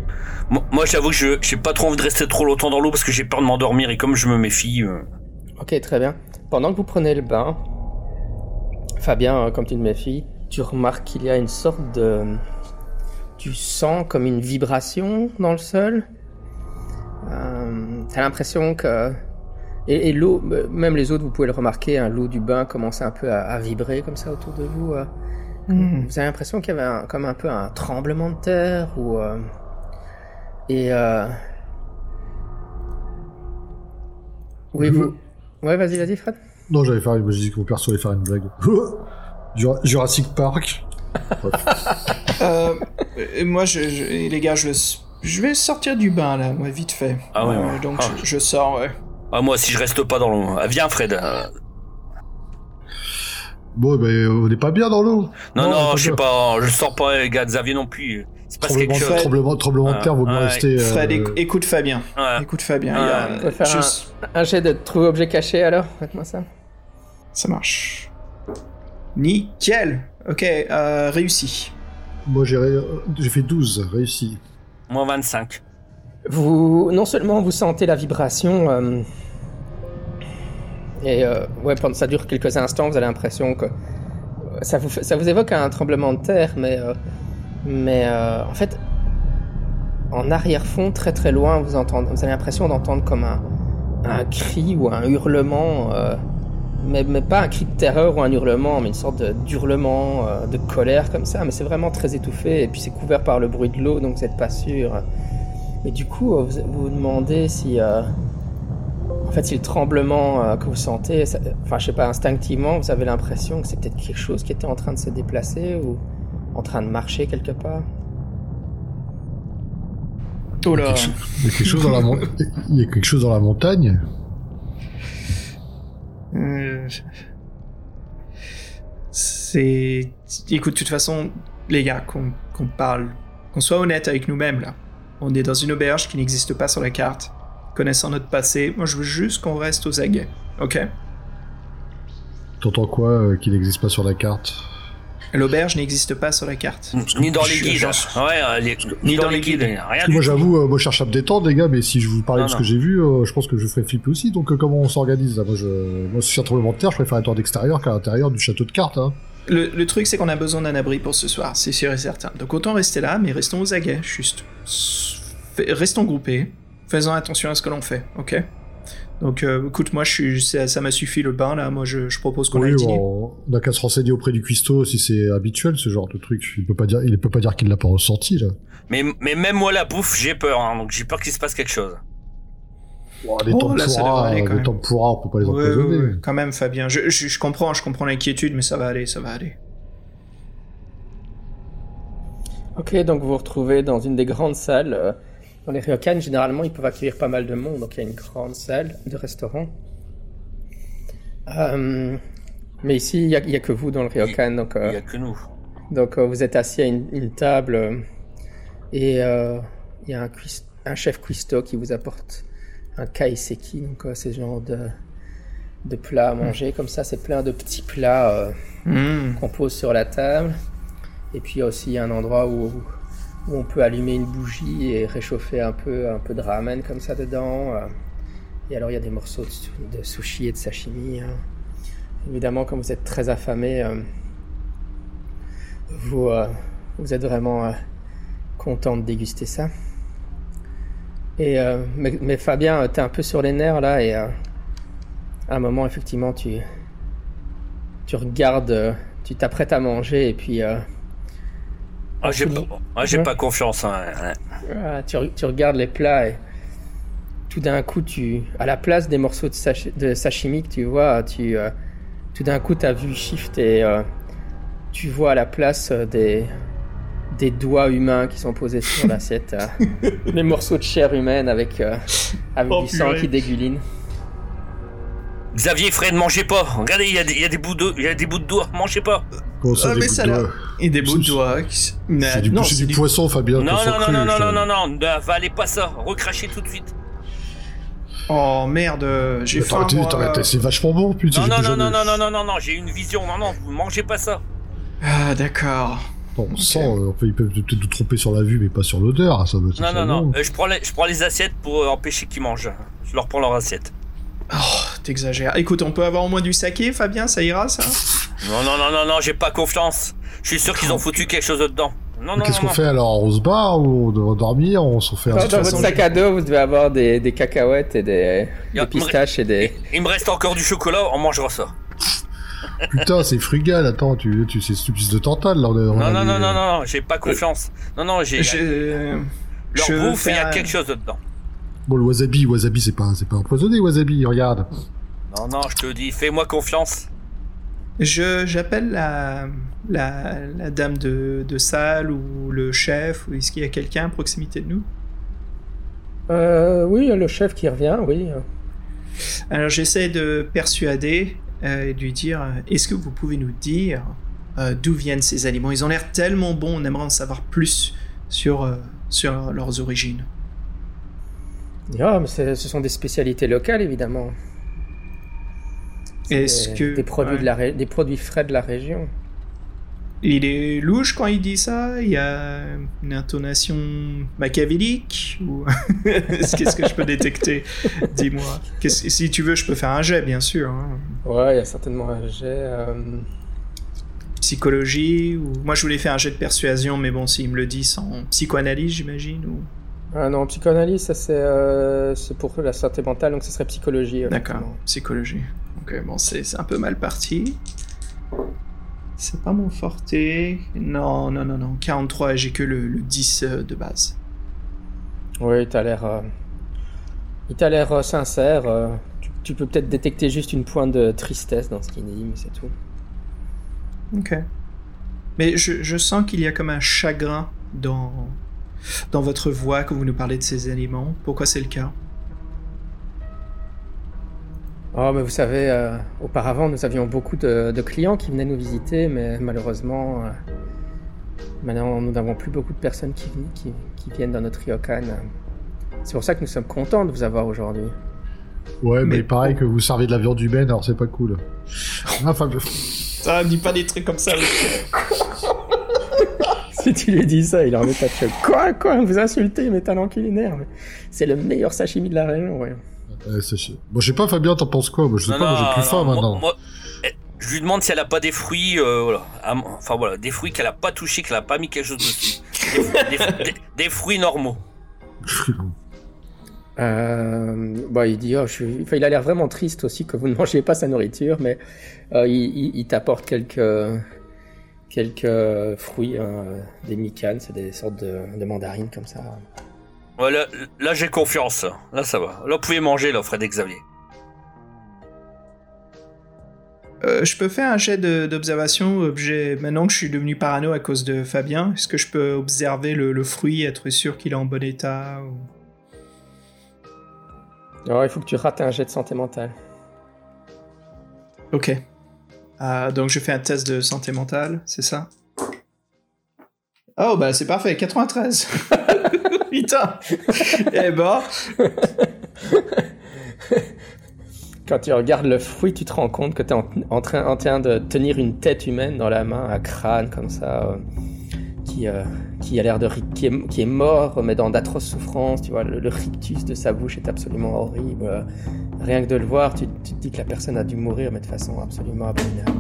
Moi, moi, j'avoue que je j'ai pas trop envie de rester trop longtemps dans l'eau parce que j'ai peur de m'endormir et comme je me méfie... euh, Ok, très bien. Pendant que vous prenez le bain, Fabien, euh, comme tu te méfies, tu remarques qu'il y a une sorte de, tu sens comme une vibration dans le sol. Euh, T'as l'impression que et, et l'eau, euh, même les autres, vous pouvez le remarquer, hein, l'eau du bain commence un peu à, à vibrer comme ça autour de vous. euh. Hmm. Vous avez l'impression qu'il y avait un- comme un peu un tremblement de terre ou euh, et oui vous ouais vas-y vas-y Fred non, j'allais faire, j'ai dit que mon perso allait faire une blague. (laughs) Jura- Jurassic Park. (laughs) Euh, euh, moi, je, je- les gars, je, je vais sortir du bain là, moi, vite fait. Ah ouais, Euh, ouais. donc Ah. je, je sors, ouais. Ah, moi, si je reste pas dans l'eau... Ah, viens, Fred. Bon, ben, on n'est pas bien dans l'eau. Non, non, pas je sais pas, je sors pas, les gars, Xavier non plus. C'est pas quelque Tremblement, chose. tremblement de terre, vaut mieux Ouais. rester. euh, Fred, éc- écoute Fabien. Ouais. Écoute Fabien. Ouais. il y a- On peut faire je- un jet de trouver objet caché alors? Faites-moi ça Ça marche. Nickel. Ok, euh, réussi. Moi, j'ai ré- fait 12, réussi. Moins 25. vous non seulement vous sentez la vibration euh, et euh, ouais pendant ça dure quelques instants vous avez l'impression que ça vous ça vous évoque un tremblement de terre mais euh, mais euh, en fait en arrière-fond très très loin vous entendez avez l'impression d'entendre comme un un cri ou un hurlement euh, mais, mais pas un cri de terreur ou un hurlement mais une sorte d'hurlement euh, de colère comme ça. Mais c'est vraiment très étouffé et puis c'est couvert par le bruit de l'eau donc vous n'êtes pas sûr. Mais du coup, vous vous demandez si, en fait, si le tremblement que vous sentez, enfin, je sais pas, instinctivement, vous avez l'impression que c'est peut-être quelque chose qui était en train de se déplacer ou en train de marcher quelque part. Oh là. Il y a quelque chose dans la, (laughs) mon- il y a quelque chose dans la montagne. Euh, C'est. Écoute, de toute façon, les gars, qu'on qu'on parle, qu'on soit honnête avec nous-mêmes là. On est dans une auberge qui n'existe pas sur la carte. Connaissant notre passé, moi je veux juste qu'on reste aux aguets. Ok? T'entends quoi euh, qui n'existe pas sur la carte? L'auberge n'existe pas sur la carte. Ni dans les Je- guides. Ouais, les- Ni dans les guides. Moi j'avoue, euh, moi je cherche à me détendre les gars, mais si je vous parlais Non, de ce que j'ai vu, euh, je pense que je ferais flipper aussi. Donc euh, comment on s'organise Moi, je... moi si c'est un tremblement de terre, je préfère être en extérieur qu'à l'intérieur du château de cartes. Hein. Le, le truc, c'est qu'on a besoin d'un abri pour ce soir, c'est sûr et certain. Donc autant rester là, mais restons aux aguets, juste. Restons groupés, faisons attention à ce que l'on fait, ok? Donc euh, écoute, moi, je suis, ça m'a suffi le bain, là, moi je, je propose qu'on Oui, aille dîner. on a qu'à se renseigner auprès du cuistot si c'est habituel ce genre de truc. Il peut pas dire, il peut pas dire qu'il l'a pas ressenti là. Mais, mais même moi, la bouffe, j'ai peur. hein, donc j'ai peur qu'il se passe quelque chose. Bon, les Oh, là, ça devrait tempura, aller, quand les même. tempura, on peut pas les Ouais, ouais, empoisonner. ouais, quand même, Fabien. Je, je, je comprends, je comprends l'inquiétude, mais ça va aller, ça va aller. Ok, donc vous vous retrouvez dans une des grandes salles. Euh, Dans les ryokan, généralement, ils peuvent accueillir pas mal de monde, donc il y a une grande salle de restaurant. Euh, mais ici, il n'y a, que vous dans le ryokan, donc, Il euh, n'y a que nous. donc euh, vous êtes assis à une, une table euh, et euh, il y a un, chef cuistot qui vous apporte un kaiseki, donc euh, c'est ce genre de, de plat à manger, comme ça, c'est plein de petits plats. euh, Hmm. qu'on pose sur la table. Et puis il y a aussi un endroit où, où on peut allumer une bougie et réchauffer un peu, un peu de ramen comme ça dedans. euh. Et alors il y a des morceaux de, su- de sushi et de sashimi. hein. Évidemment, comme vous êtes très affamé, euh, vous, euh, vous êtes vraiment content de déguster ça. Et mais, mais Fabien, t'es un peu sur les nerfs là et à un moment effectivement tu tu regardes, tu t'apprêtes à manger et puis Ah, j'ai pas, ah, j'ai Ouais. pas confiance. hein. ah, tu, re- tu regardes les plats et tout d'un coup tu à la place des morceaux de, sachi- de sashimi que tu vois, tu euh, tout d'un coup ta vue shift et euh, tu vois à la place euh, des des doigts humains qui sont posés sur l'assiette, euh, (laughs) les morceaux de chair humaine avec euh, avec Oh, du sang qui dégouline. Xavier, Fred, mangez pas. Regardez, il y, a des- il y a des bouts de, il y a des bouts de doigts. Mangez pas. Comment ça, Ah, des mais bouts ça de doigts Et des bouts de C'est- doigts. C'est du, non, poisson, Fabien. Non, non, non, cru, non, non, je- non, non, non, ne avalez pas ça. Recrachez tout de suite. Oh merde, j'ai faim. moi. C'est vachement bon, putain. Non, non, non, non, non, non, non, non, non, j'ai une vision. Non, non, vous mangez pas ça. Ah, d'accord. Bon, on sent, euh, on peut- ils peuvent peut-être nous tromper sur la vue, mais pas sur l'odeur. Ça, va- ça Non, non, non. bon. Euh, je, prends les, je prends les assiettes pour euh, empêcher qu'ils mangent. Je leur prends leur assiette. Oh, t'exagères. Écoute, on peut avoir au moins du saké, Fabien, ça ira, ça? Non, non, non, non, non, j'ai pas confiance. Je suis sûr qu'ils ont foutu quelque chose dedans. Non, Mais non, Qu'est-ce qu'on fait alors? On se barre ou on doit dormir On s'en fait un Dans, votre sac à dos, vous devez avoir des, des cacahuètes et des, pistaches et des. Il me reste encore du chocolat, on mangera ça. Putain, c'est frugal. Attends, tu, tu c'est stupide de tantale là. On Non, non, non, non, non, non, j'ai pas confiance. Non, non, j'ai. Je... Leur bouffe, il y a quelque chose dedans. Bon, le wasabi, wasabi, c'est pas, c'est pas empoisonné, wasabi. Regarde. Non, non, je te dis, fais-moi confiance. Je j'appelle la, la la dame de, de salle ou le chef ou est-ce qu'il y a quelqu'un à proximité de nous? Euh, oui, le chef qui revient, oui. Alors j'essaie de persuader euh, et de lui dire euh, est-ce que vous pouvez nous dire euh, d'où viennent ces aliments? Ils ont l'air tellement bons, on aimerait en savoir plus sur euh, sur leurs origines. Ah, mais ce sont des spécialités locales, évidemment. Est-ce des, que des produits ouais. de la ré- des produits frais de la région. Il est louche quand il dit ça? Il y a une intonation machiavélique ou (laughs) qu'est-ce que je peux détecter? Dis-moi. Si tu veux, je peux faire un jet, bien sûr. hein. Ouais, il y a certainement un jet. euh, Psychologie ou moi je voulais faire un jet de persuasion, mais bon, s'il me le dit sans psychoanalyse, j'imagine. Ou... Ah non, psychanalyse, ça c'est euh, c'est pour la santé mentale, donc ce serait psychologie. D'accord, effectivement. psychologie. Ok, bon, c'est un peu mal parti. C'est pas mon forté. Non, non, non, non. 43, j'ai que le, le 10 euh, de base. Oui, t'as l'air. euh, Il t'a l'air euh, sincère. euh, tu, tu peux peut-être détecter juste une pointe de tristesse dans ce qu'il dit, mais c'est tout. Ok. Mais je, je sens qu'il y a comme un chagrin dans, dans votre voix quand vous nous parlez de ces aliments? Pourquoi c'est le cas? Oh, mais vous savez, euh, auparavant, nous avions beaucoup de, de clients qui venaient nous visiter, mais malheureusement, euh, maintenant, nous n'avons plus beaucoup de personnes qui, qui, qui viennent dans notre ryokan. C'est pour ça que nous sommes contents de vous avoir aujourd'hui. Ouais, mais, Mais- pareil que vous servez de la viande humaine, alors c'est pas cool. Ah, Fabien. Ah, dis pas des trucs comme ça. (laughs) Si tu lui dis ça, il en est à choc. Quoi, quoi, vous insultez, mes talents culinaires C'est le meilleur sashimi de la région, ouais. Euh, c'est chiant. Bon, je sais pas, Fabien, t'en penses quoi? Moi, je sais Non, pas, moi j'ai plus non, faim maintenant. moi, eh, je lui demande si elle a pas des fruits, euh, voilà. Ah, Enfin voilà, des fruits qu'elle a pas touché, qu'elle a pas mis quelque chose dessus. Des, des- des- des fruits normaux. (laughs) Euh, bah, il dit, oh, je suis... enfin, il a l'air vraiment triste aussi que vous ne (laughs) mangiez pas sa nourriture, mais euh, il, il- il t'apporte quelques, quelques fruits, hein, des mikan, c'est des sortes de, de mandarines comme ça. Là j'ai confiance. Là ça va. Là vous pouvez manger là, Fred et Xavier. Euh, je peux faire un jet d'observation. objet- Maintenant que je suis devenu parano à cause de Fabien, est-ce que je peux observer le, le fruit, être sûr qu'il est en bon état ou- Alors, il faut que tu rates un jet de santé mentale. Ok. Ah, donc je fais un test de santé mentale, c'est ça? Oh bah c'est parfait, 93. (laughs) Putain. eh ben, (laughs) Quand tu regardes le fruit, tu te rends compte que tu es en, train, en train de tenir une tête humaine dans la main, un crâne comme ça. euh. qui, euh, qui a l'air de qui est, qui est mort, mais dans d'atroces souffrances. Tu vois, le, le rictus de sa bouche est absolument horrible. Rien que de le voir, tu, tu te dis que la personne a dû mourir, mais de façon absolument abominable.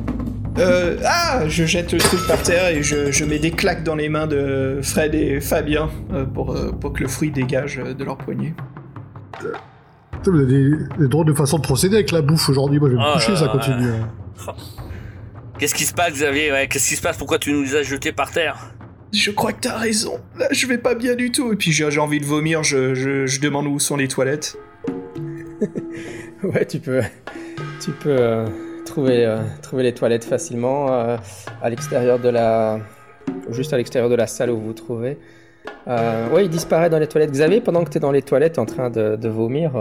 Euh, ah, je jette le truc par terre et je, je mets des claques dans les mains de Fred et Fabien euh, pour, euh, pour que le fruit dégage euh, de leurs poignets. Putain, vous avez des, des drôles de façon de procéder avec la bouffe aujourd'hui. Moi, je vais me Oh coucher, là ça là. continue. hein. Qu'est-ce qui se passe, Xavier ouais, Qu'est-ce qui se passe? Pourquoi tu nous as jetés par terre? Je crois que t'as raison. Là, je vais pas bien du tout. Et puis j'ai j'ai envie de vomir. Je, je, je demande où sont les toilettes. (laughs) Ouais, tu peux, tu peux euh, trouver, euh, trouver les toilettes facilement euh, à l'extérieur de la, juste à l'extérieur de la salle où vous vous trouvez. Ouais, il disparaît dans les toilettes. Xavier, pendant que tu es dans les toilettes en train de, vomir,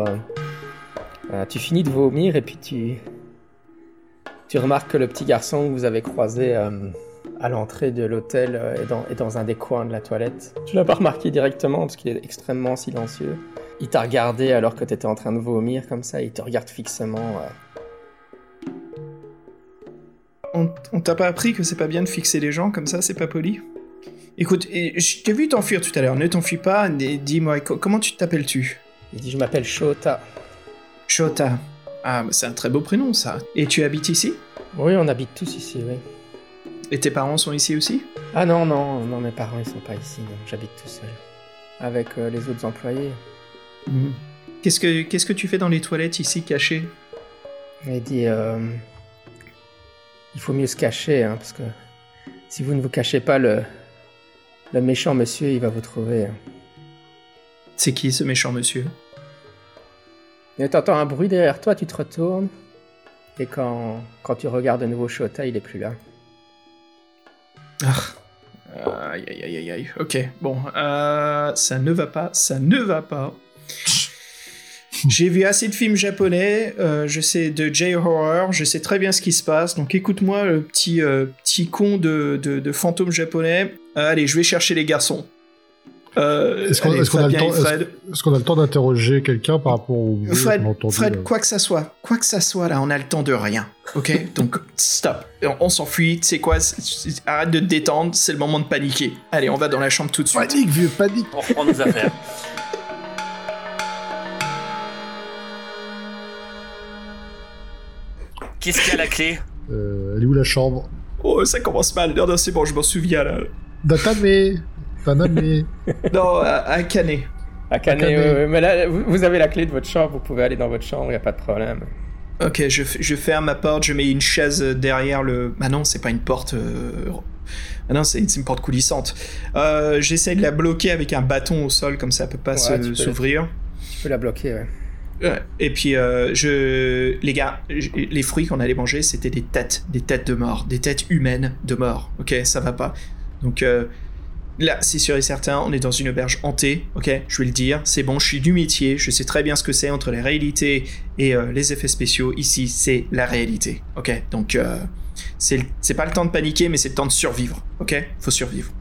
tu finis de vomir et puis tu, tu remarques que le petit garçon que vous avez croisé à l'entrée de l'hôtel est, dans, dans un des coins de la toilette. Tu l'as pas remarqué directement parce qu'il est extrêmement silencieux. Il t'a regardé alors que tu étais en train de vomir comme ça, il te regarde fixement. euh. On, on t'a pas appris que c'est pas bien de fixer les gens comme ça, c'est pas poli? Écoute, et je t'ai vu t'enfuir tout à l'heure. Ne t'enfuis pas. Dis-moi, co- comment tu t'appelles-tu? Il dit Je m'appelle Shota. Shota. Ah, c'est un très beau prénom ça. Et tu habites ici? Oui, on habite tous ici, oui. Et tes parents sont ici aussi? Ah non, non, non, mes parents ils sont pas ici, j'habite tout seul. Avec euh, les autres employés. Mhm. Qu'est-ce que qu'est-ce que tu fais dans les toilettes ici cachées? Il dit euh, Il faut mieux se cacher, hein, parce que si vous ne vous cachez pas, le, le méchant monsieur il va vous trouver. hein. C'est qui ce méchant monsieur? Et t'entends un bruit derrière toi, tu te retournes. Et quand, quand tu regardes de nouveau Shota, il est plus là. Ah. Aïe aïe aïe aïe aïe. Ok, bon, euh, ça ne va pas, ça ne va pas. (laughs) J'ai vu assez de films japonais, euh, je sais de J-horror, je sais très bien ce qui se passe, donc écoute-moi le petit, euh, petit con de, de, de fantôme japonais. Euh, allez, je vais chercher les garçons. Euh, Est-ce qu'on a, le temps- a le d'interroger quelqu'un par rapport au Fred, Fred, quoi que ça soit, quoi que ça soit là, on a le temps de rien, ok? (laughs) Donc stop, on, on s'enfuit, tu sais quoi, c'est- c'est- arrête de te détendre, c'est le moment de paniquer. Allez, on va dans la chambre tout de suite. Panique, vieux, panique On reprend nos affaires. (laughs) Qu'est-ce qu'il y a à la clé euh, Elle est où la chambre Oh, ça commence mal. Non, non, c'est bon, je m'en souviens là. Datame Taname Non, à, à Canet. À Canet, Canet. ouais, ouais, mais là, vous, vous avez la clé de votre chambre, vous pouvez aller dans votre chambre, il a pas de problème. Ok, je, ferme ma porte, je mets une chaise derrière le. Ah non, c'est pas une porte. euh, Ah non, c'est une porte coulissante. Euh, J'essaie de la bloquer avec un bâton au sol, comme ça elle peut pas Ouais, tu s'ouvrir. Tu peux la bloquer, ouais. Et puis, euh, je, les gars, les fruits qu'on allait manger, c'était des têtes, des têtes de mort, des têtes humaines de mort. Ok, ça va pas. Donc euh, là, c'est sûr et certain, on est dans une auberge hantée. Ok, je vais le dire, c'est bon, je suis du métier, je sais très bien ce que c'est entre les réalités et euh, les effets spéciaux. Ici, c'est la réalité. Ok, donc c'est pas le temps de paniquer, mais c'est le temps de survivre. Ok, faut survivre.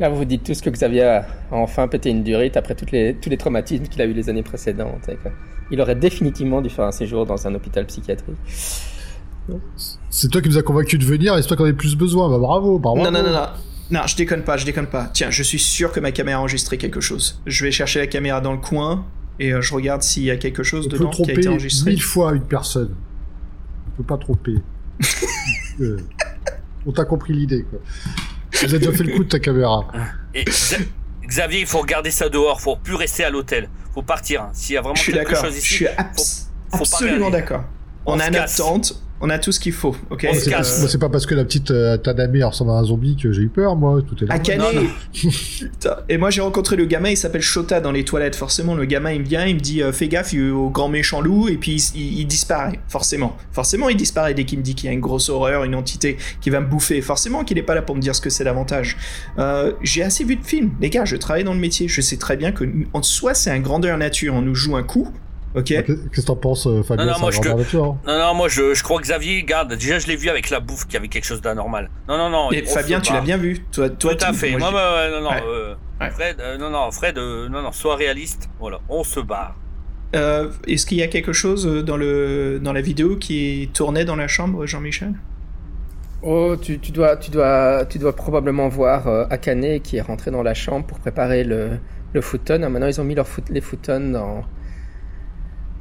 Là, vous vous dites tous que Xavier a enfin pété une durite après toutes les, tous les traumatismes qu'il a eu les années précédentes. et que Il aurait définitivement dû faire un séjour dans un hôpital psychiatrique. C'est toi qui nous as convaincus de venir et c'est toi qui en as le plus besoin. Bah bravo, bravo. Non, non, non, non. Non, je déconne pas, je déconne pas. Tiens, je suis sûr que ma caméra a enregistré quelque chose. Je vais chercher la caméra dans le coin et euh, je regarde s'il y a quelque chose On peut dedans qui a tromper été enregistré. mille fois une personne. On peut pas tromper. (laughs) Euh, on t'a compris l'idée, quoi. Vous avez déjà fait le coup de ta caméra. Et Xavier, il faut regarder ça dehors, faut plus rester à l'hôtel. Faut partir. hein. S'il y a vraiment Je quelque chose je ici, suis faut- abs- faut absolument d'accord. On a notre casse. tente, on a tout ce qu'il faut, ok? C'est pas, casse. moi, c'est pas parce que la petite euh, elle ressemble à un zombie que j'ai eu peur, moi. Tout est À normal. Canet Non. Et moi j'ai rencontré le gamin, il s'appelle Shota dans les toilettes. Forcément, le gamin il me vient, il me dit euh, fais gaffe il est au grand méchant loup, et puis il, il- il disparaît. Forcément. Forcément, il disparaît dès qu'il me dit qu'il y a une grosse horreur, une entité qui va me bouffer. Forcément qu'il est pas là pour me dire ce que c'est davantage. Euh, j'ai assez vu de films. Les gars, je travaille dans le métier. Je sais très bien que en soi c'est un grandeur nature. On nous joue un coup, ok Qu'est- Qu'est-ce que t'en penses, euh, Fabien? Non, non, moi, je te- grandeur nature. Non, non, moi je, je crois que Xavier, garde, déjà je l'ai vu avec la bouffe qu'il y avait quelque chose d'anormal. Non, non, non. Et Fabien, tu l'as bien vu. Toi, toi, Tout à fait. moi, ouais, non, non, Ouais. euh, Ouais. Fred, euh, non, non, Fred, euh, non, non, sois réaliste. Voilà, on se barre. Euh, Est-ce qu'il y a quelque chose dans, le, dans la vidéo qui tournait dans la chambre, Jean-Michel? Oh, tu, tu dois, tu, dois, tu dois probablement voir euh, Akane qui est rentré dans la chambre pour préparer le, le futon. Maintenant, ils ont mis leur foot, les futons dans,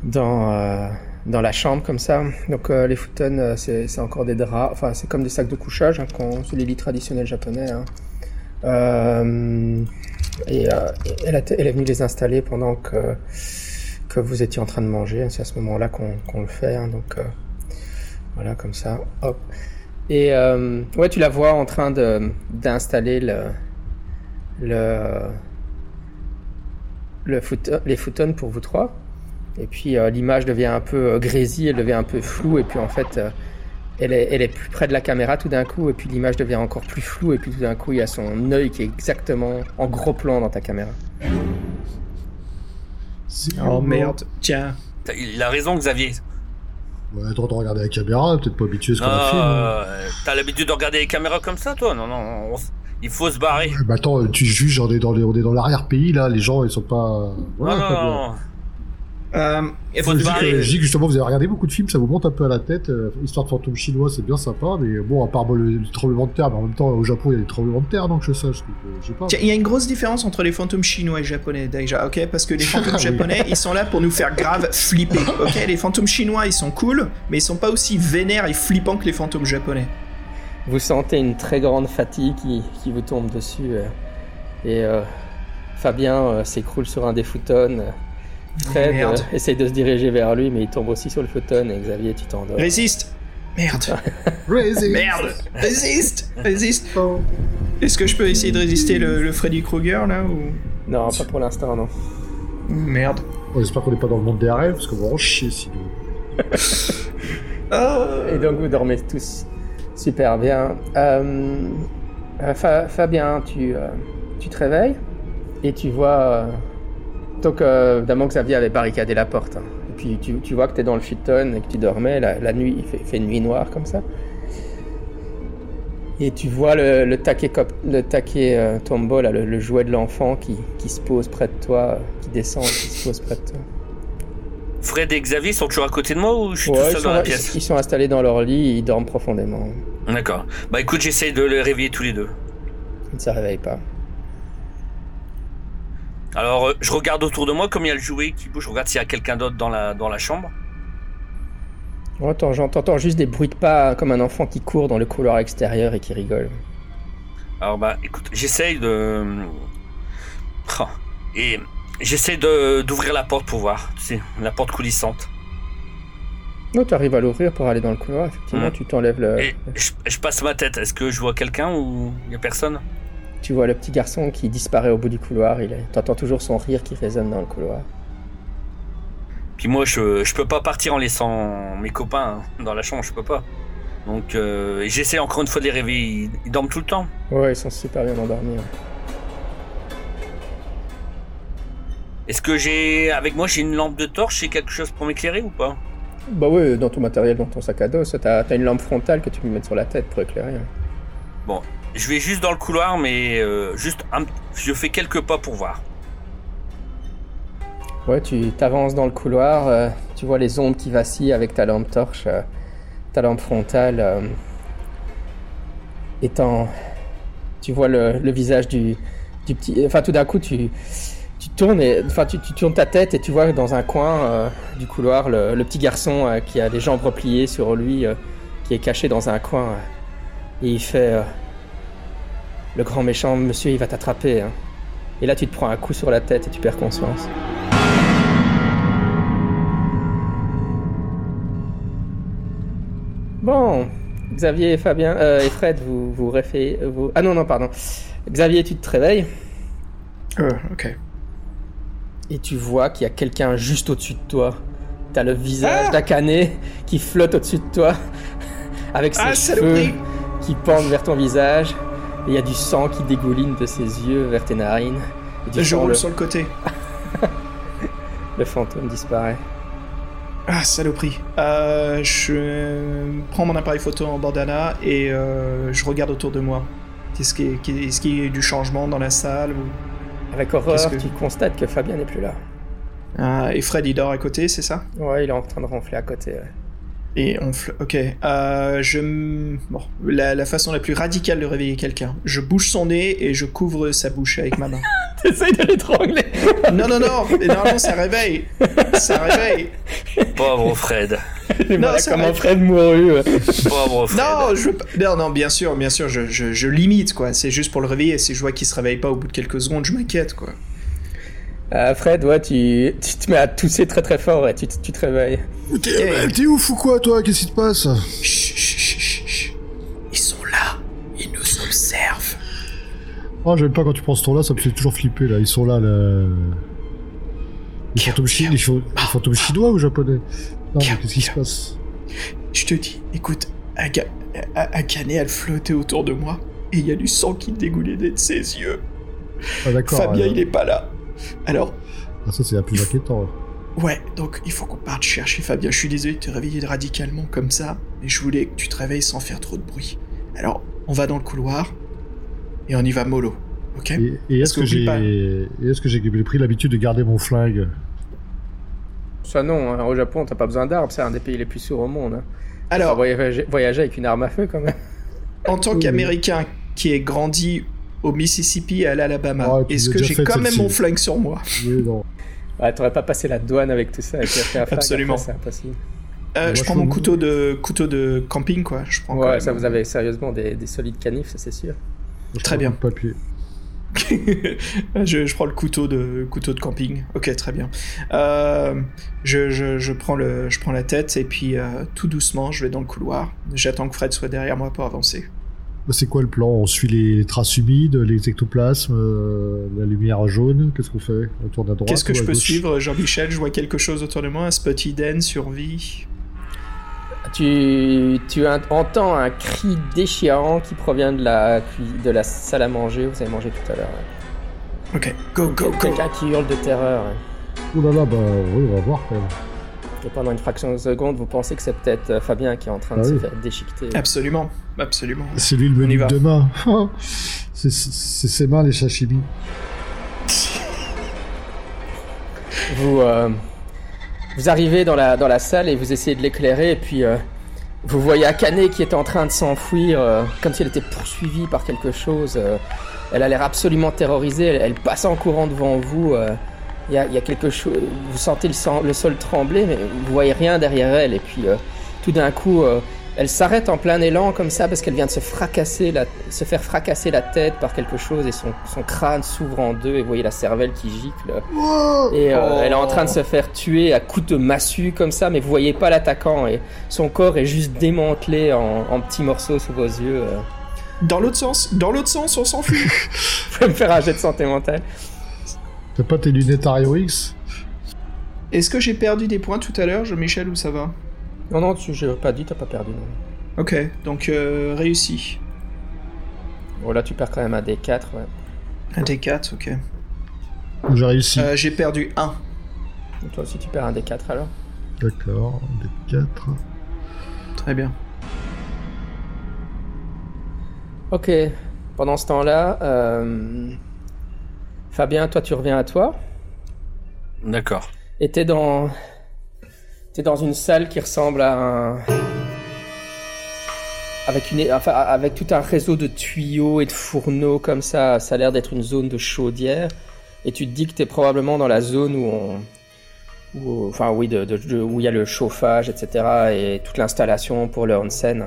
dans, euh, dans la chambre comme ça. Donc, euh, les futons, euh, c'est encore des draps. Enfin, c'est comme des sacs de couchage, hein, c'est les lits traditionnels japonais. hein. Et elle, est venue les installer pendant que, vous étiez en train de manger. C'est à ce moment-là qu'on le fait. hein. donc, voilà, comme ça. Hop. Et ouais, tu la vois en train d'installer les futons pour vous trois. Et puis euh, l'image devient un peu euh, grésie, elle devient un peu floue, et puis en fait, euh, elle, est, elle est plus près de la caméra tout d'un coup, et puis l'image devient encore plus floue, et puis tout d'un coup, il y a son œil qui est exactement en gros plan dans ta caméra. Oh merde, tiens. T'as- Il a raison, Xavier. Ouais, droit de regarder la caméra, peut-être pas habitué à ce qu'on a fait. hein. T'as l'habitude de regarder les caméras comme ça, toi? Non, non, on il faut se barrer. Bah attends, tu juges, on est dans les- l'arrière-pays, là, les gens, ils sont pas... Non, non, non. Euh, Je dis, que, justement vous avez regardé beaucoup de films, ça vous monte un peu à la tête. euh, histoire de fantôme chinois, c'est bien sympa, mais bon, à part bon, le, le tremblement de terre, mais en même temps au Japon il y a des tremblements de terre, donc je sache. Donc, euh, sais pas. Tiens, il y a une grosse différence entre les fantômes chinois et japonais déjà, ok? Parce que les fantômes (laughs) Oui. japonais, ils sont là pour nous faire grave flipper, ok? Les fantômes chinois, ils sont cool, mais ils sont pas aussi vénères et flippants que les fantômes japonais. Vous sentez une très grande fatigue qui, qui vous tombe dessus, euh, et euh, Fabien euh, s'écroule sur un des futons. Fred Merde. euh, essaye de se diriger vers lui, mais il tombe aussi sur le futon, et Xavier, tu t'endors. Résiste Merde (laughs) Resist. Merde Résiste Résiste Est-ce que je peux essayer de résister le, le Freddy Krueger là ou? Non, pas pour l'instant, non. Merde. On espère qu'on n'est pas dans le monde des rêves, parce qu'on va en chier sinon. (laughs) Ah. Et donc vous dormez tous super bien. Euh, euh, Fa- Fabien, tu, euh, tu te réveilles et tu vois. Donc, euh, évidemment, Xavier avait barricadé la porte. hein. Et puis tu, tu vois que tu es dans le futon et que tu dormais. La, la nuit, il fait, fait nuit noire comme ça. Et tu vois le, le taquet, cop- le taquet euh, tombo, là, le, le jouet de l'enfant qui, qui se pose près de toi, qui descend, qui se pose près de toi. Fred et Xavier sont toujours à côté de moi ou je suis Ouais, tout seul sont, dans la pièce ils sont installés dans leur lit, ils dorment profondément. D'accord. Bah écoute, j'essaye de les réveiller tous les deux. Ils ne se réveillent pas. Alors, euh, je regarde autour de moi comme il y a le jouet qui bouge. Je regarde s'il y a quelqu'un d'autre dans la, dans la chambre. Oh, Attends, j'entends juste des bruits de pas comme un enfant qui court dans le couloir extérieur et qui rigole. Alors bah écoute, j'essaye de... Oh. Et j'essaye de d'ouvrir la porte pour voir, tu sais, la porte coulissante. Non, tu arrives à l'ouvrir pour aller dans le couloir, effectivement, Mm. tu t'enlèves le... Et je, je passe ma tête. Est-ce que je vois quelqu'un ou il y a personne? Tu vois le petit garçon qui disparaît au bout du couloir, il t'entends toujours son rire qui résonne dans le couloir. Puis moi, je, je peux pas partir en laissant mes copains hein, dans la chambre, je peux pas. Donc euh, j'essaie encore une fois de les réveiller. Ils, dorment tout le temps. Ouais, ils sont super bien endormis. ouais. Est-ce que j'ai, avec moi, j'ai une lampe de torche, j'ai quelque chose pour m'éclairer ou pas? Bah ouais, dans ton matériel, dans ton sac à dos, t'as t'as une lampe frontale que tu peux mettre sur la tête pour éclairer. hein. Je vais juste dans le couloir, mais euh, juste un, je fais quelques pas pour voir. Ouais, tu t'avances dans le couloir, euh, tu vois les ombres qui vacillent avec ta lampe torche, euh, ta lampe frontale. étant, tu vois le, visage du, petit. Enfin, tout d'un coup, tu, tu tournes et, enfin, tu, tournes ta tête et tu vois dans un coin du couloir le, le petit garçon qui a les jambes repliées sur lui, qui est caché dans un coin. et il fait Le grand méchant monsieur, il va t'attraper. hein. Et là, tu te prends un coup sur la tête et tu perds conscience. Bon, Xavier et Fabien euh, et Fred, vous vous réfé- vous Ah non non pardon. Xavier, tu te réveilles Euh, ok. et tu vois qu'il y a quelqu'un juste au-dessus de toi. T'as le visage Ah qui flotte au-dessus de toi avec ses Ah, cheveux qui pendent vers ton visage. Il y a du sang qui dégouline de ses yeux vers tes narines. Et Je roule le, sur le côté. (laughs) le fantôme disparaît. Ah, saloperie. Euh, je prends mon appareil photo en bandana et euh, je regarde autour de moi. Qu'est-ce qui est, qu'il y a eu du changement dans la salle ou... Avec horreur, que- tu constates que Fabien n'est plus là. Ah, Et Fred, il dort à côté, c'est ça? Ouais, il est en train de ronfler à côté. ouais. Et on Ok. Euh, je. Bon. La, la façon la plus radicale de réveiller quelqu'un. Je bouge son nez et je couvre sa bouche avec ma main. (laughs) T'essayes de l'étrangler. Non, non, non. Mais normalement, ça réveille. Ça réveille. Pauvre Fred. voilà ça comme un Fred mouru. Pauvre Fred. Non, je veux pas- non, non, bien sûr, bien sûr, je, je, je limite, quoi. C'est juste pour le réveiller. Si je vois qu'il se réveille pas au bout de quelques secondes, je m'inquiète, quoi. Euh, Fred, ouais, tu, tu te mets à tousser très très fort et tu, te- tu te réveilles. T'es Hey. mais t'es ouf ou quoi, toi? Qu'est-ce qui se passe? Chut, chut, chut, chut, chut. Ils sont là. Ils nous observent. Oh, j'aime pas quand tu prends ce ton-là, ça me fait toujours flipper, là. Ils sont là, là. Les fantômes, chi- les cho- les fantômes chinois ou japonais? Non, qu'est-ce qui se passe? Je te dis, écoute, Aga- A- Akane, elle flottait autour de moi. Et il y a du sang qui dégoulait de ses yeux. Ah, d'accord. Fabien, il est pas là. Alors, Ah, ça, c'est la plus inquiétant. ouais, donc il faut qu'on parte chercher Fabien. Je suis désolé de te réveiller radicalement comme ça, mais je voulais que tu te réveilles sans faire trop de bruit. Alors, on va dans le couloir et on y va mollo, ok? Et, et est-ce que j'ai qu'oublie pas- et est-ce que j'ai pris l'habitude de garder mon flingue? Ça non, hein, au Japon, t'as pas besoin d'armes, c'est un des pays les plus sourds au monde. Hein. Alors, voyager, voyager avec une arme à feu quand même. en tant Oui, qu'Américain qui est grandi au Mississippi et à l'Alabama, Ah, est-ce que j'ai quand même mon flingue sur moi Oui, non. Ouais, t'aurais pas passé la douane avec tout ça flingue, Absolument. après, C'est impossible. Euh, Moi, Je prends mon couteau de couteau de camping, quoi. Je prends quand Ouais, même- ça vous avez sérieusement des, des solides canifs, ça c'est sûr. Je Très bien. papier. (laughs) je, je prends le couteau de couteau de camping. Ok, très bien. Euh, je, je, je prends le je prends la tête et puis euh, tout doucement je vais dans le couloir. J'attends que Fred soit derrière moi pour avancer. Bah, C'est quoi le plan? On suit les traces humides, les ectoplasmes, euh, la lumière jaune Qu'est-ce qu'on fait? On tourne à droite Qu'est-ce que je peux gauche? suivre, Jean-Michel? Je vois quelque chose autour de moi, un spot hidden, survie. Tu, tu en- entends un cri déchirant qui provient de la, cui- de la salle à manger, vous avez mangé tout à l'heure. ouais. Ok, go go go. Quelqu'un qui hurle de terreur. ouais. Oh là là, bah oui, on va voir quand même. Et pendant une fraction de seconde, vous pensez que c'est peut-être euh, Fabien qui est en train de Ah se faire déchiqueter. Absolument, absolument. C'est lui le menu de demain. (laughs) c'est ses mains les sashimi. Vous, euh, vous arrivez dans la, dans la salle et vous essayez de l'éclairer, et puis euh, vous voyez Akane qui est en train de s'enfuir, euh, comme si elle était poursuivie par quelque chose. euh, elle a l'air absolument terrorisée, elle, elle passe en courant devant vous. Il y, a, il y a quelque chose, vous sentez le, sang- le sol trembler, mais vous voyez rien derrière elle, et puis euh, tout d'un coup, euh, elle s'arrête en plein élan comme ça parce qu'elle vient de se fracasser, la, se faire fracasser la tête par quelque chose et son, son crâne s'ouvre en deux et vous voyez la cervelle qui gicle. Et euh, Oh. elle est en train de se faire tuer à coups de massue comme ça, mais vous voyez pas l'attaquant et son corps est juste démantelé en, en petits morceaux sous vos yeux. euh. Dans l'autre sens, dans l'autre sens, on s'enfuit. (laughs) Vous pouvez me faire un jet de santé mentale. T'as pas tes lunettes Ario X Est-ce que j'ai perdu des points tout à l'heure, Jean-Michel, ou ça va Non, non, tu, j'ai pas dit, t'as pas perdu. Non. Ok, donc euh, réussi. Bon, là, tu perds quand même un D4. Ouais. Un D4, ok. J'ai réussi. Euh, j'ai perdu 1. Donc, toi aussi, tu perds un D4 alors. D'accord, des 4. Très bien. Ok, pendant ce temps-là, euh, Fabien, toi, tu reviens à toi. D'accord. Et t'es dans. T'es dans une salle qui ressemble à un. Avec, une, enfin, avec tout un réseau de tuyaux et de fourneaux comme ça, ça a l'air d'être une zone de chaudière. Et tu te dis que t'es probablement dans la zone où on. Où, enfin, oui, de, de- de- où il y a le chauffage, etc. et toute l'installation pour le onsen.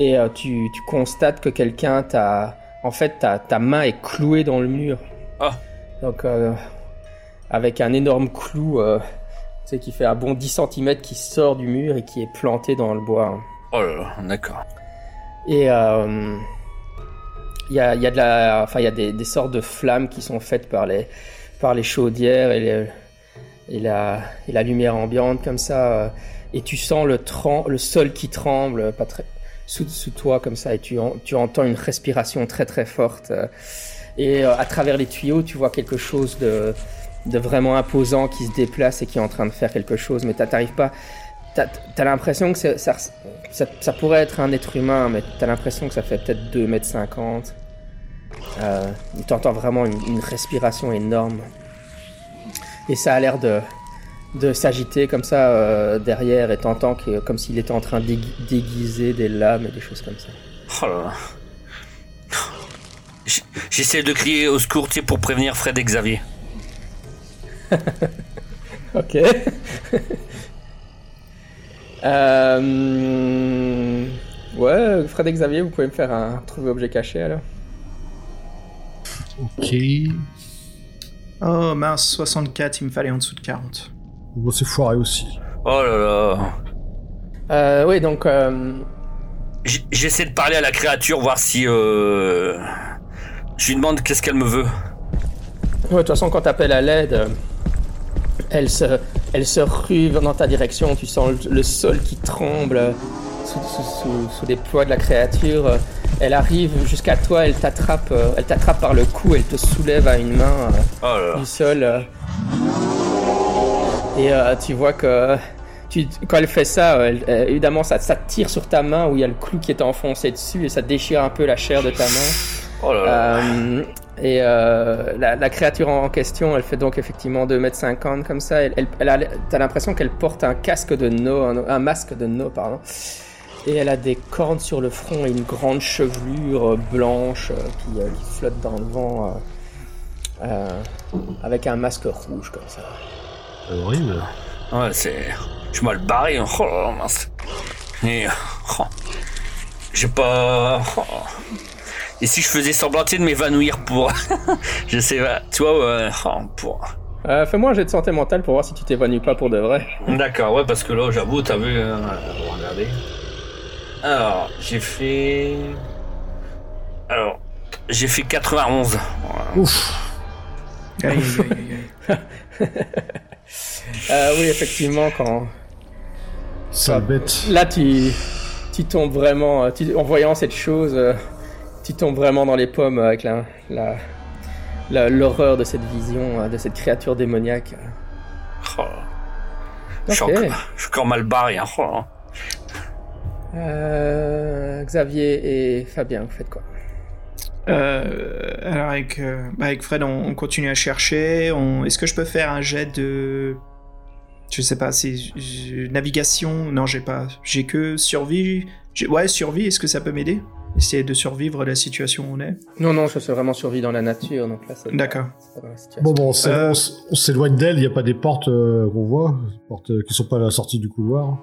Et euh, tu, tu constates que quelqu'un t'a. En fait, ta, ta main est clouée dans le mur. Ah. Donc, euh, avec un énorme clou euh, qui fait un bon 10 cm qui sort du mur et qui est planté dans le bois. Oh là là, d'accord. Et euh, il y, a, il y a de la, enfin il y a des, des sortes de flammes qui sont faites par les, par les chaudières et, les- et la, et la lumière ambiante comme ça. euh, Et tu sens le, sol qui tremble pas très, sous, sous toi comme ça et tu, en- tu entends une respiration très très forte. Et euh, à travers les tuyaux, tu vois quelque chose de, vraiment imposant qui se déplace et qui est en train de faire quelque chose, mais t'a- t'arrives pas. T'as as, l'impression que ça, pourrait être un être humain, mais t'as l'impression que ça fait peut-être 2 mètres 50. Euh, tu entends vraiment une, respiration énorme. Et ça a l'air de, s'agiter comme ça euh, derrière et t'entends comme s'il était en train de dégui- déguiser des lames et des choses comme ça. Oh là là. J'essaie de crier au secours tu sais, pour prévenir Fred et Xavier. (laughs) Ok. (laughs) Euh, Ouais, Fred et Xavier, vous pouvez me faire un trouver objet caché alors. Ok. Oh mince, 64, il me fallait en dessous de 40. Bon, c'est foiré aussi. Oh là là. Euh, oui, donc euh, J'essaie de parler à la créature, voir si. Euh... Je lui demande qu'est-ce qu'elle me veut. Ouais, de toute façon, quand t'appelles à l'aide, euh, elle se, elle se rue dans ta direction. Tu sens le, le sol qui tremble euh, sous, sous, sous- sous les poids de la créature. Euh, Elle arrive jusqu'à toi, elle t'attrape, euh, elle t'attrape par le cou, elle te soulève à une main Oh là là. du sol. et tu vois que tu, quand elle fait ça, elle- évidemment, ça, ça tire sur ta main où il y a le clou qui est enfoncé dessus et ça déchire un peu la chair de ta main. Oh là là. Euh, et euh, la, la créature en question, elle fait donc effectivement 2m50 comme ça. Elle, elle, elle a, t'as l'impression qu'elle porte un casque de no, un, un masque de no, pardon. Et elle a des cornes sur le front et une grande chevelure euh, blanche euh, qui, qui flotte dans le vent euh, euh, avec un masque rouge comme ça. C'est horrible. Ouais, c'est. Je suis mal barré. hein. Oh mince. Et. oh. J'ai pas. oh. Et si je faisais semblant de m'évanouir pour. (laughs) je sais pas. Tu vois, ouais. oh, pour. Euh, Fais-moi un jet de santé mentale pour voir si tu t'évanouis pas pour de vrai. D'accord, ouais, parce que là, j'avoue, t'as vu. euh, regardez. Alors, j'ai fait. Alors, j'ai fait 91. Voilà. Ouf. Aïe, aïe, aïe, aïe. (laughs) Euh, oui, effectivement, quand, Sale bête. Là, tu, tu tombes vraiment, euh, tu- en voyant cette chose, euh, tu tombes vraiment dans les pommes avec la, la, la- l'horreur de cette vision, euh, de cette créature démoniaque. Oh. Je, suis encore, je suis encore mal barré. Hein. Oh. Euh, Xavier et Fabien, vous faites quoi? Euh, alors avec, euh, bah, avec Fred, on, on continue à chercher. On... Est-ce que je peux faire un jet de... Je sais pas, c'est navigation? Non, j'ai pas. J'ai que survie. J'ai- Ouais, survie, est-ce que ça peut m'aider? Essayer de survivre à la situation où on est. Non, non, je suis vraiment survie dans la nature, donc là, c'est pas- D'accord. c'est. Bon, bon, Euh. on s'éloigne d'elle, il n'y a pas des portes euh, qu'on voit, portes euh, qui sont pas à la sortie du couloir.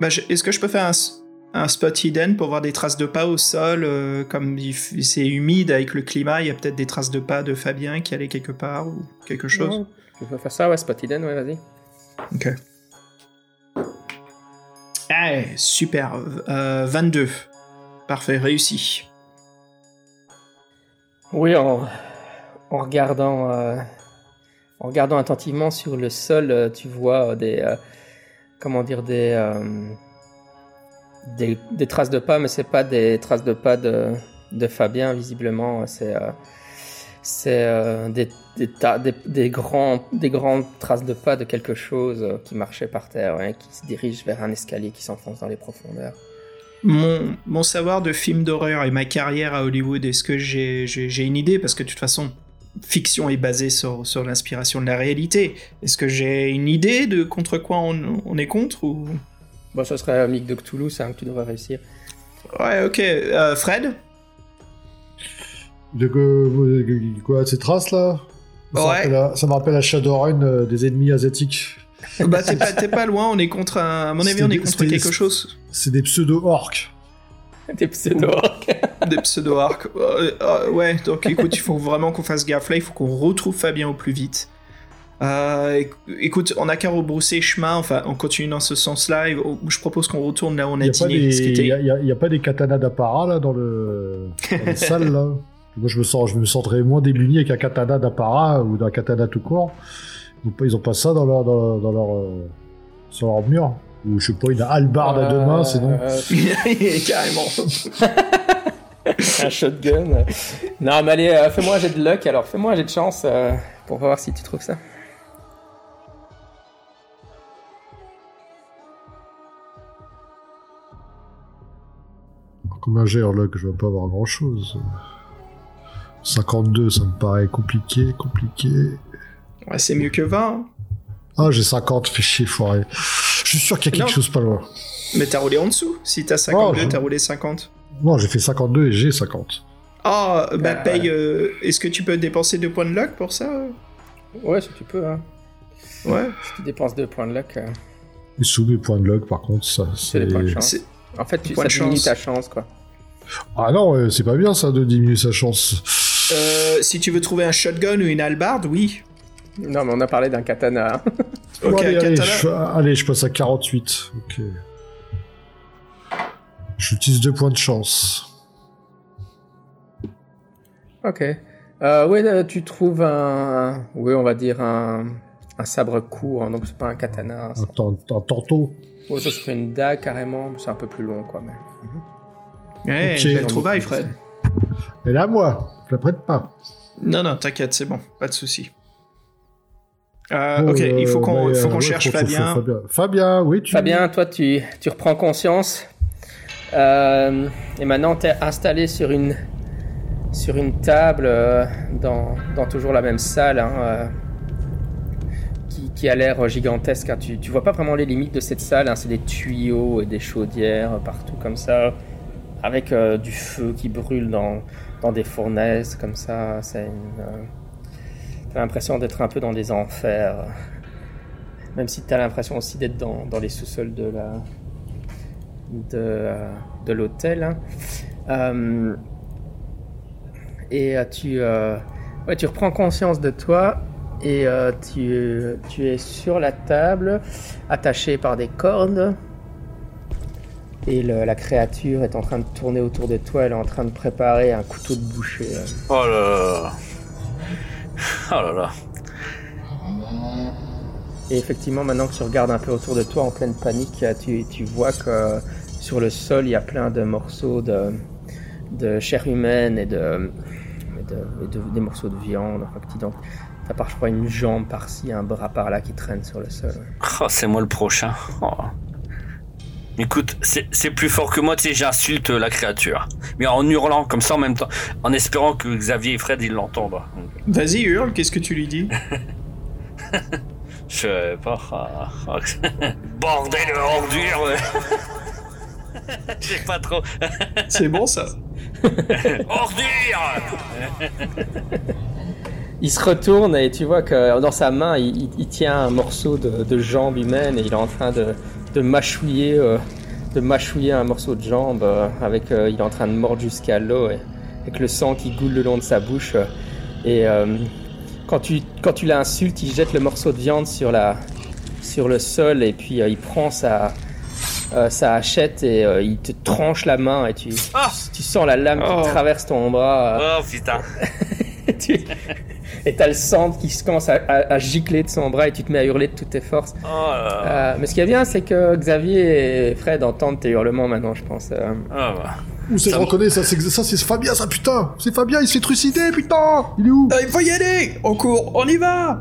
Bah, je- Est-ce que je peux faire un, spot hidden pour voir des traces de pas au sol euh, Comme c'est humide avec le climat, il y a peut-être des traces de pas de Fabien qui allait quelque part ou quelque chose? Ouais, Tu peux faire ça, ouais, Spot Hidden, ouais, vas-y. Ok. Ah, super. Euh, 22. Parfait, réussi. Oui, en, regardant, euh, en regardant attentivement sur le sol, euh, tu vois euh, des, comment dire, des, des, traces de pas, mais c'est pas des traces de pas de, de Fabien visiblement. C'est, des, des, des, des grandes traces de pas de quelque chose qui marchait par terre, ouais, qui se dirige vers un escalier qui s'enfonce dans les profondeurs. Mon, mon savoir de film d'horreur et ma carrière à Hollywood, est-ce que j'ai une idée? Parce que de toute façon, fiction est basée sur, sur l'inspiration de la réalité. Est-ce que j'ai une idée de contre quoi on, on est contre ou... Bon, ce serait Mick de Cthulhu, c'est un que tu devrais réussir. Ouais, ok. Euh, Fred? De quoi, ces traces là ça, Ouais. me rappelle à- ça me rappelle à Shadowrun euh, des ennemis asiatiques. Bah, t'es pas, loin, on est contre un... À mon avis, on est contre quelque chose. C'est des pseudo-orques. (laughs) Des pseudo-orques. Des pseudo-arcs. Euh, euh, ouais, donc écoute, il faut vraiment qu'on fasse gaffe là, il faut qu'on retrouve Fabien au plus vite. Euh, éc- écoute, on a qu'à rebrousser chemin, enfin, on continue dans ce sens-là, je propose qu'on retourne là où on Il a n'y dîné. des- ce qui était- y a- pas des katanas d'apparat là dans, le... dans les (laughs) salles là Moi je me, sens, je me sentirais moins démuni avec un katana d'apparat ou d'un katana tout court. Ils ont pas, ça dans leur, dans leur, dans leur, euh, sur leur mur. Ou je sais pas, une hallebarde à deux mains, sinon. Euh, (laughs) Carrément. un shotgun. Non, mais allez, euh, fais-moi un jet de luck alors. Fais-moi un jet de chance euh, pour voir si tu trouves ça. Combien j'ai là que je vais pas avoir grand chose 52, ça me paraît compliqué, compliqué. Ouais, c'est mieux que 20. hein. Ah, j'ai 50, fais chier, foiré. Je suis sûr qu'il y a quelque Non. chose pas loin. Mais t'as roulé en dessous. Si t'as 52, Oh, je- t'as roulé 50. Non, j'ai fait 52 et j'ai 50. Ah, bah Ah, paye. euh, Est-ce que tu peux dépenser deux points de luck pour ça Ouais, si tu peux. Hein. Ouais. Si tu dépenses deux points de luck, euh, Et sous mes points de luck, par contre, ça, c'est des points de c'est. chance. C'est- En fait, tu, ça diminue ta chance, quoi. Ah non, euh, c'est pas bien ça de diminuer sa chance. Euh, si tu veux trouver un shotgun ou une hallebarde, oui. Non, mais on a parlé d'un katana. hein. (laughs) Ok, allez, allez, katana. je, allez, je passe à 48. Ok. J'utilise deux points de chance. ok. Euh, ouais, euh, tu trouves un... Oui, on va dire un, un sabre court, hein, donc c'est pas un katana. hein. Un, un tantôt. Ouais, ça serait une dague, carrément. C'est un peu plus long, quoi. Mais... Ouais, Ok. belle trouvaille, Fred. Et là, moi, je la prête pas. Non, non, t'inquiète, c'est bon, pas de souci. Euh, ok, il faut qu'on euh, ouais, cherche faut- Fabien. faut- Fabien. Fabien, oui, tu. Fabien, toi, tu, tu reprends conscience. Euh, et maintenant, tu es installé sur une, sur une table euh, dans, dans toujours la même salle hein, euh, qui, qui a l'air gigantesque. hein. Tu, tu vois pas vraiment les limites de cette salle. hein. C'est des tuyaux et des chaudières partout comme ça, avec euh, du feu qui brûle dans, dans des fournaises comme ça. C'est une. T'as l'impression d'être un peu dans des enfers. Même si tu as l'impression aussi d'être dans, les sous-sols de la de, de l'hôtel. hein. Euh, et euh, tu, euh, ouais, tu reprends conscience de toi et tu, tu es sur la table, attaché par des cordes. Et la créature est en train de tourner autour de toi, elle est en train de préparer un couteau de boucher. Oh là là. (laughs) Oh là là. Et effectivement, maintenant que tu regardes un peu autour de toi en pleine panique, tu, tu vois que sur le sol, il y a plein de morceaux de, de chair humaine et, de, et de- et de- des morceaux de viande. Enfin, petit, donc, t'as par, je crois, une jambe par-ci, un bras par-là qui traîne sur le sol. Oh, c'est moi le prochain. Oh. Écoute, c'est c'est plus fort que moi, tu sais, j'insulte la créature. Mais en hurlant comme ça en même temps, en espérant que Xavier et Fred ils l'entendent. Vas-y, hurle, qu'est-ce que tu lui dis? (laughs) Je sais pas. ah, ah. (laughs) Bordel de ordure. Je sais pas trop. (laughs) C'est bon ça. Ordure Il se retourne et tu vois que dans sa main, il, il- il tient un morceau de, de jambe humaine et il est en train de, de mâchouiller, euh, de mâchouiller un morceau de jambe. euh, avec, euh, il est en train de mordre jusqu'à l'eau et, avec le sang qui goule le long de sa bouche. euh, et euh, quand tu, quand tu l'insultes, il jette le morceau de viande sur, la, sur le sol et puis euh, il prend sa, euh, sa hachette et euh, il te tranche la main et tu, Ah tu sens la lame Oh. qui traverse ton bras. Oh putain. (laughs) tu- et t'as le sang qui se commence à, à- à gicler de son bras et tu te mets à hurler de toutes tes forces. Oh là là. Euh, mais ce qui est bien, c'est que Xavier et Fred entendent tes hurlements maintenant, je pense. Euh, Ah bah. Où c'est je Ça- reconnais ça C'est ça, c'est Fabien, ça putain C'est Fabien, il se fait trucider, putain Il est où? Ah, il faut y aller On court, on y va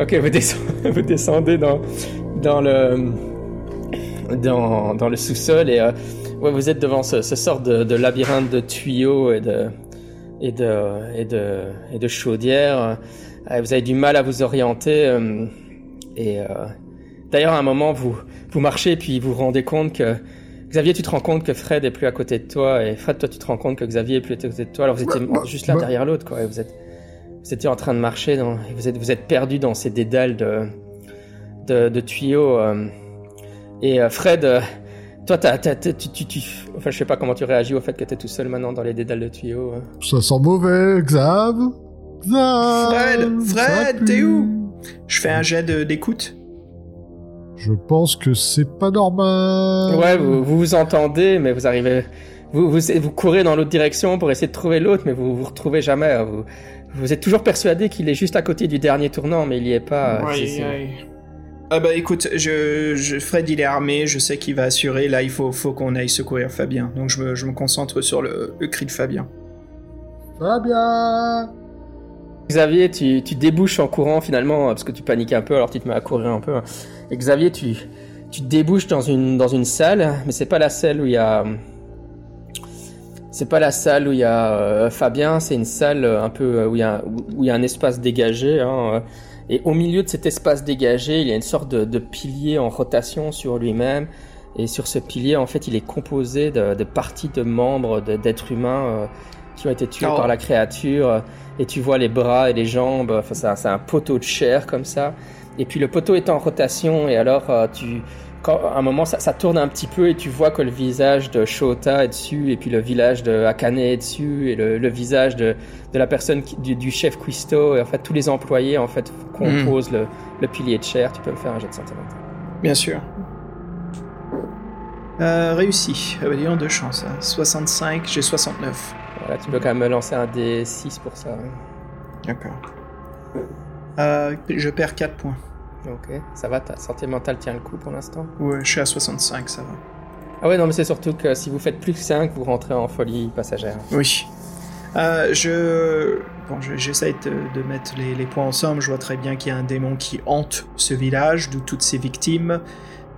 Ok, vous, descendez, (laughs) vous descendez dans, dans le, dans, dans le sous-sol et euh, ouais, vous êtes devant ce, ce sort de, de labyrinthe de tuyaux et de, et de, et de, et de chaudières. Euh, vous avez du mal à vous orienter. euh, et euh, d'ailleurs, à un moment, vous, vous marchez puis vous vous rendez compte que Xavier, tu te rends compte que Fred est plus à côté de toi et Fred, toi, tu te rends compte que Xavier est plus à côté de toi. Alors vous étiez Bah, bah, juste là bah. derrière l'autre, quoi. et vous êtes vous étiez en train de marcher, dans, et vous êtes, vous êtes perdu dans ces dédales de, de, de tuyaux. euh, et euh, Fred, euh, toi, t'as, t'as- t'as- tu, tu, tu- enfin, je sais pas comment tu réagis au fait que t'es tout seul maintenant dans les dédales de tuyaux. euh. Ça sent mauvais, Xav Xav Fred, ça Fred, pue. t'es où? Je fais un jet de- d'écoute. Je pense que c'est pas normal. Ouais, vous, vous vous entendez, mais vous arrivez, vous, vous, vous courez dans l'autre direction pour essayer de trouver l'autre, mais vous vous retrouvez jamais. Vous, vous êtes toujours persuadé qu'il est juste à côté du dernier tournant, mais il y est pas. euh, Aïe, c'est- c'est- aïe. Ah bah écoute, je, je- Fred il est armé, je sais qu'il va assurer, là il faut, faut qu'on aille secourir Fabien. Donc je me, je me concentre sur le, le cri de Fabien. Fabien Xavier, tu, tu débouches en courant finalement, parce que tu paniques un peu, alors tu te mets à courir un peu. Et Xavier, tu, tu débouches dans une, dans une salle, mais c'est pas la salle où il y a. C'est pas la salle où il y a euh, Fabien, c'est une salle euh, un peu euh, où il y a, où il y a un espace dégagé. hein, euh, Et au milieu de cet espace dégagé, il y a une sorte de, de pilier en rotation sur lui-même. Et sur ce pilier, en fait, il est composé de, de parties de membres d'êtres humains euh, qui ont été tués Oh. par la créature. Et tu vois les bras et les jambes. Enfin, c'est un, c'est un poteau de chair comme ça. Et puis le poteau est en rotation. Et alors, euh, tu, quand, à un moment, ça, ça tourne un petit peu et tu vois que le visage de Shota est dessus. Et puis le village de Akane est dessus. Et le, le visage de, de la personne qui- du, du chef Quisto. Et en fait, tous les employés en fait composent le, le pilier de chair. Tu peux me faire un jet de santé. Bien sûr. Euh, réussi. Ah bah, dis deux chances. hein. 65, j'ai 69. Voilà, tu peux quand même me lancer un D6 pour ça. hein. D'accord. Euh, je perds 4 points. Ok, ça va, ta santé mentale tient le coup pour l'instant? Ouais, je suis à 65, ça va. Ah ouais, non, mais c'est surtout que si vous faites plus que 5, vous rentrez en folie passagère. Oui. Euh, je... Bon, je- j'essaye de, de mettre les, les points ensemble. Je vois très bien qu'il y a un démon qui hante ce village, d'où toutes ses victimes.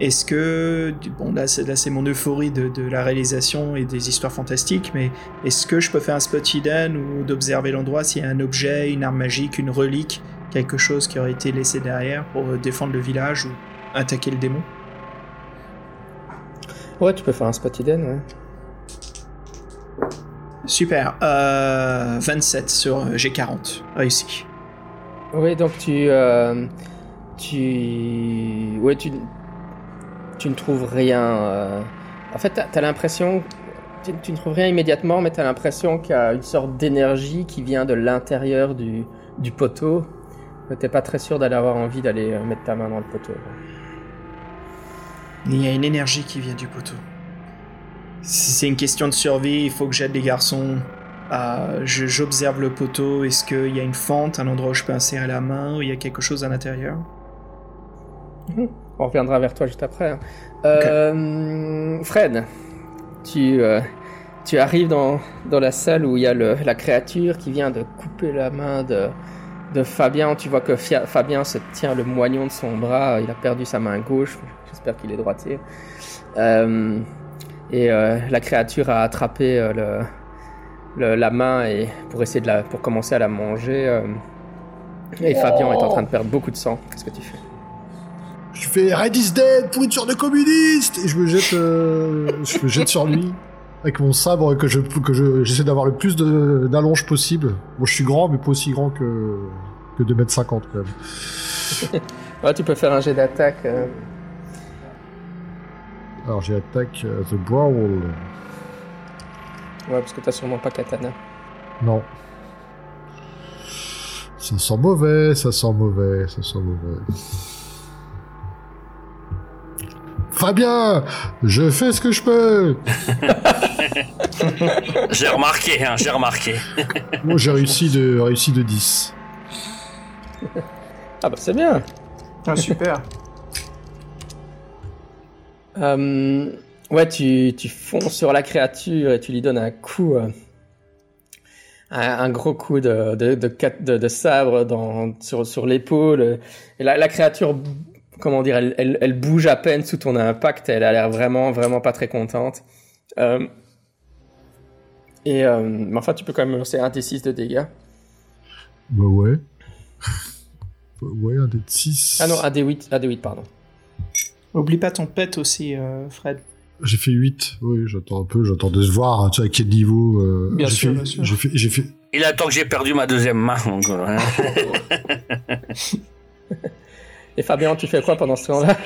Est-ce que... Bon, là, c'est, là, c'est mon euphorie de, de la réalisation et des histoires fantastiques, mais est-ce que je peux faire un spot hidden ou d'observer l'endroit s'il y a un objet, une arme magique, une relique, quelque chose qui aurait été laissé derrière pour euh, défendre le village ou attaquer le démon Ouais, tu peux faire un spot hidden, ouais. Super. Euh, 27 sur euh, G40. Réussi. Oui, donc tu... euh, tu... Ouais, tu... Tu ne trouves rien... euh. En fait, t'as, t'as l'impression... Tu, tu ne trouves rien immédiatement, mais t'as l'impression qu'il y a une sorte d'énergie qui vient de l'intérieur du, du poteau. Mais t'es pas très sûr d'aller avoir envie d'aller euh, mettre ta main dans le poteau. Il y a une énergie qui vient du poteau. Si c'est une question de survie, il faut que j'aide les garçons. Euh, J'observe le poteau. Est-ce qu'il y a une fente, un endroit où je peux insérer la main, où il y a quelque chose à l'intérieur? On reviendra vers toi juste après. hein. Euh, Fred, tu, euh, tu arrives dans, dans la salle où il y a le- la créature qui vient de couper la main de, de Fabien. Tu vois que Fabien se tient le moignon de son bras. Il a perdu sa main gauche. J'espère qu'il est droitier. Euh, et euh, la créature a attrapé euh, le, la main et pour essayer de la, pour commencer à la manger. et Fabien est en train de perdre beaucoup de sang. Qu'est-ce que tu fais? Je fais Red is dead, pourriture de communiste Et je me jette, je me jette sur lui avec mon sabre que je que je j'essaie d'avoir le plus de d'allonge possible. Bon, je suis grand, mais pas aussi grand que que 2m50 quand même. (laughs) Ouais, tu peux faire un jet d'attaque. euh. Alors j'ai attaque euh, the brawl. Ouais, parce que t'as sûrement pas katana. Non. Ça sent mauvais, ça sent mauvais, ça sent mauvais. Fabien, je fais ce que je peux. (laughs) J'ai remarqué, hein, j'ai remarqué. (laughs) Moi j'ai réussi de réussi de 10. Ah bah c'est bien. Ah, super. (laughs) Euh, ouais, tu, tu fonces sur la créature et tu lui donnes un coup, euh, un, un gros coup de, de, de, cat- de- de sabre dans, sur, sur l'épaule. Et la, la créature, comment dire, elle, elle, elle bouge à peine sous ton impact. Elle a l'air vraiment, vraiment pas très contente. Euh, et euh, mais enfin, tu peux quand même lancer un D6 de dégâts. Bah ouais. Ouais, un dé de 6. Ah non, un D8, un D8 pardon. Oublie pas ton pet aussi, euh, Fred. J'ai fait 8. Oui, j'attends un peu, j'attends de se voir, hein, tu sais, à quel niveau. euh, Bien j'ai sûr, fait- bien sûr. J'ai fait, j'ai fait, Il attend que j'ai perdu ma deuxième main. Donc. (laughs) (laughs) Et Fabien, tu fais quoi pendant ce temps-là?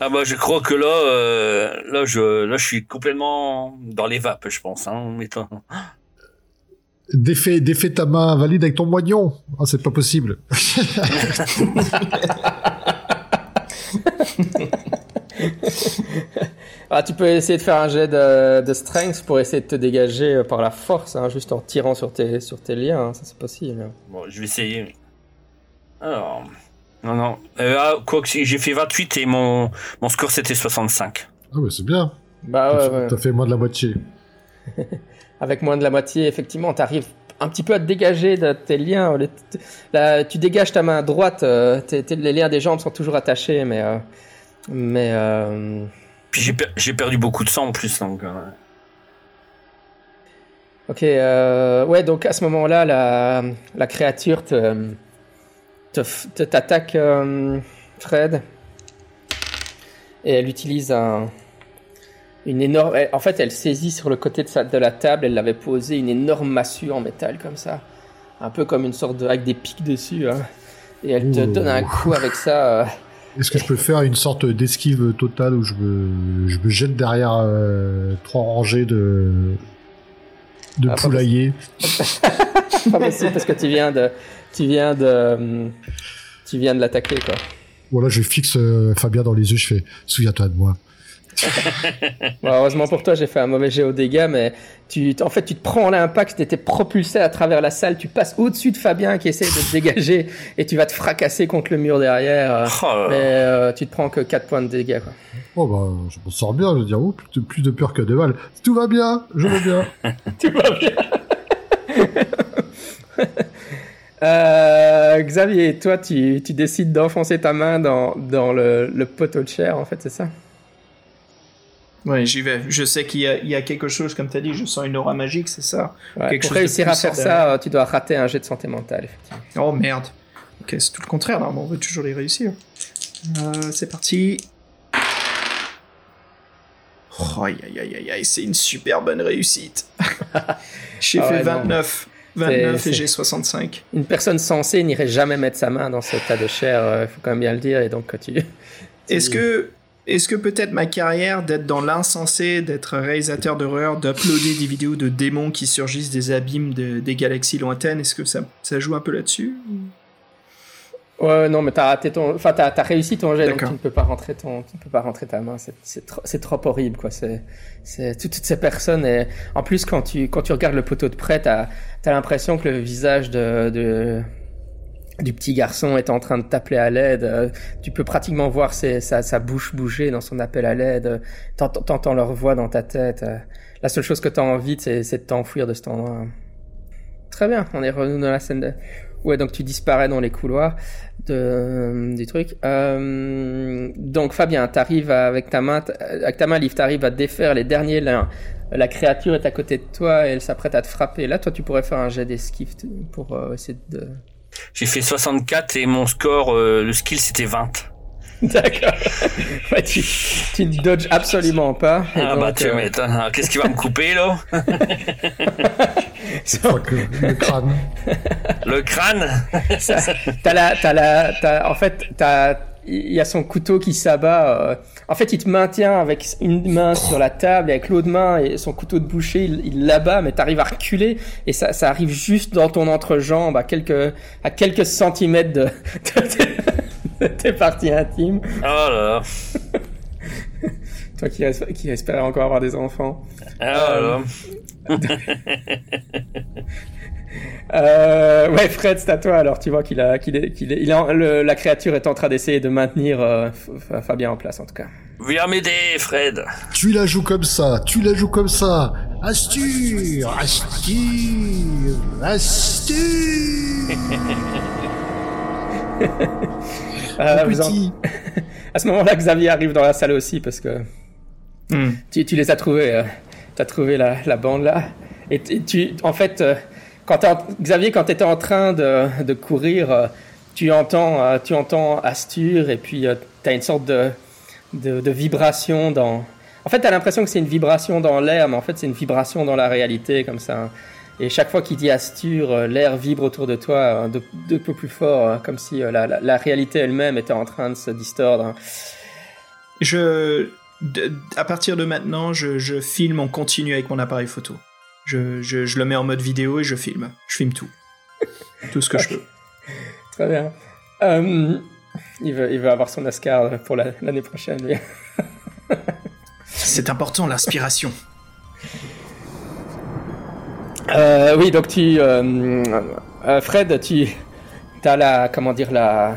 Ah bah je crois que là, euh, là je, là je suis complètement dans les vapes, je pense. Hein, toi- défais, défais ta main valide avec ton moignon. Ah, c'est pas possible. (laughs) Ah, tu peux essayer de faire un jet de, de strength pour essayer de te dégager par la force, hein, juste en tirant sur tes, sur tes liens, hein, ça c'est possible. Bon, je vais essayer. Alors, non non. Euh, ah, quoi que si, j'ai fait 28 et mon mon score c'était 65. Ah ouais, c'est bien. Bah T'as ouais, fait- ouais. T'as fait moins de la moitié. (laughs) Avec moins de la moitié, effectivement, t'arrives un petit peu à te dégager de tes liens. Là, tu dégages ta main droite, euh, tes- tes- les liens des jambes sont toujours attachés, mais... euh, mais... euh, Puis j'ai per- j'ai perdu beaucoup de sang en plus donc. Ok, euh, ouais, donc à ce moment-là, la, la créature te, t'attaque Fred et elle utilise un, une énorme. En fait, elle saisit sur le côté de, sa, de la table, elle l'avait posé une énorme massue en métal comme ça, un peu comme une sorte de avec des pics dessus, hein. et elle te donne un coup avec ça. Euh. Est-ce que je peux faire une sorte d'esquive totale où je me, je me jette derrière euh, trois rangées de de ah, poulailler (laughs) Pas possible parce que tu viens de tu viens de tu viens de l'attaquer quoi. Voilà, je fixe euh, Fabien dans les yeux, je fais souviens-toi de moi (laughs) heureusement pour toi, j'ai fait un mauvais jet au dégâts, mais tu, en fait, tu te prends l'impact, tu étais propulsé à travers la salle, tu passes au-dessus de Fabien qui essaie de te dégager (laughs) et tu vas te fracasser contre le mur derrière. Oh mais euh, tu te prends que 4 points de dégâts. Quoi. Oh bah, je m'en sors bien, je veux dire, oh, plus, de, peur que de mal. Tout va bien, je vais bien. (laughs) Tout va bien. Euh, Xavier, toi, tu, tu décides d'enfoncer ta main dans, dans le, le poteau de chair, en fait, c'est ça? Ouais, j'y vais. Je sais qu'il y, y, a quelque chose, comme tu as dit, je sens une aura magique, c'est ça? Ouais, Pour réussir à faire ça, tu dois rater un jet de santé mentale, effectivement. Oh merde. Ok, c'est tout le contraire, normalement, on veut toujours les réussir. Euh, c'est parti. Oh, aïe, aïe, aïe, aïe, c'est une super bonne réussite. (laughs) j'ai ah fait 29. 29 et j'ai 65. Une personne sensée n'irait jamais mettre sa main dans ce tas de chair, il euh, faut quand même bien le dire, et donc tu... (laughs) Est-ce que est-ce que peut-être ma carrière d'être dans l'insensé, d'être réalisateur d'horreur, d'uploader des vidéos de démons qui surgissent des abîmes des galaxies lointaines, est-ce que ça, ça joue un peu là-dessus Ouais, non, mais t'as raté ton, enfin t'as as réussi ton jet, donc tu ne peux pas rentrer ton, tu ne peux pas rentrer ta main. C'est trop, trop horrible, quoi. C'est, c'est toutes, ces personnes et en plus quand tu quand tu regardes le poteau de près, t'as as, l'impression que le visage de, de du petit garçon est en train de t'appeler à l'aide. Euh, tu peux pratiquement voir sa, sa, bouche bouger dans son appel à l'aide. T'entends leur voix dans ta tête. Euh, la seule chose que t'as envie, c'est de t'enfuir de cet endroit. Très bien, on est revenu dans la scène de... Ouais, donc tu disparais dans les couloirs de, du truc. Euh, donc Fabien, t'arrives avec ta main, avec ta main livre, t'arrives à défaire les derniers liens. La créature est à côté de toi et elle s'apprête à te frapper. Là, toi, tu pourrais faire un jet d'esquive pour essayer de j'ai fait 64 et mon score, euh, le skill, c'était 20. D'accord. tu, tu ne dodges absolument pas. Ah bah tu euh... Qu'est-ce qui va me couper là? (laughs) Le crâne. Le crâne? (laughs) T'as la, t'as la, t'as, en fait, t'as il y a son couteau qui s'abat. Euh, en fait, il te maintient avec une main sur la table et avec l'autre main et son couteau de boucher, il, l'abat, mais t'arrives à reculer et ça, ça arrive juste dans ton entrejambe à quelques, à quelques centimètres de, de, tes parties intimes. Oh là là. Toi qui, qui espérais encore avoir des enfants. Oh là là. Euh, euh, ouais, Fred, c'est à toi. Alors, tu vois qu'il a, qu'il est, qu'il est, il le, la créature est en train d'essayer de maintenir euh, Fabien en place, en tout cas. Viens m'aider, Fred. Tu la joues comme ça, tu la joues comme ça. Asture, Asture, Asture. (laughs) euh, (laughs) à ce moment-là, Xavier arrive dans la salle aussi parce que hmm. tu, tu, les as trouvés. Euh, tu as trouvé la, la, bande là. Et, tu, en fait quand Xavier, quand tu étais en train de, de courir, euh, tu entends, euh, tu entends Astur et puis euh, tu as une sorte de, de, de, vibration dans. En fait, tu as l'impression que c'est une vibration dans l'air, mais en fait, c'est une vibration dans la réalité, comme ça. Et chaque fois qu'il dit Astur, l'air vibre autour de toi de, de peu plus fort, comme si la, la, la réalité elle-même était en train de se distordre. Je. à partir de maintenant, je, je filme en continu avec mon appareil photo. Je, je, je, le mets en mode vidéo et je filme. Je filme tout. tout ce que je peux. Très bien. Euh, il, veut, il veut avoir son Oscar pour l'année prochaine. C'est important, l'inspiration. Euh, oui, donc tu... Euh, euh Fred, tu as la... Comment dire la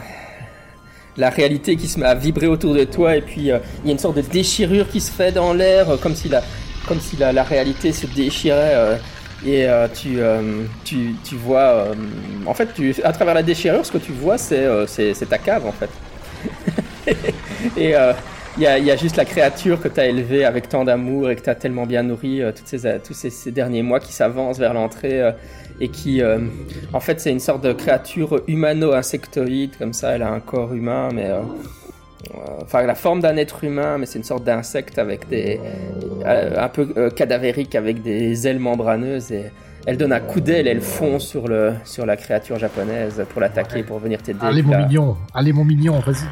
la réalité qui se met à vibrer autour de toi et puis euh, il y a une sorte de déchirure qui se fait dans l'air comme si la, comme si la, réalité se déchirait euh, et euh, tu, euh, tu, tu, vois en fait tu, à travers la déchirure ce que tu vois c'est c'est ta cave en fait. (laughs) Et il y a, y a juste la créature que tu as élevée avec tant d'amour et que tu as tellement bien nourri euh, toutes ces, tous ces, ces derniers mois qui s'avance vers l'entrée euh, et qui, euh, en fait, c'est une sorte de créature humano-insectoïde, comme ça, elle a un corps humain, mais. euh, euh, Enfin, la forme d'un être humain, mais c'est une sorte d'insecte avec des. euh, un peu euh, cadavérique avec des ailes membraneuses et elle donne un coup d'aile, elle fond sur, le, sur la créature japonaise pour l'attaquer, pour venir t'aider. Allez, mon la- mignon. Allez, mon mignon, vas-y.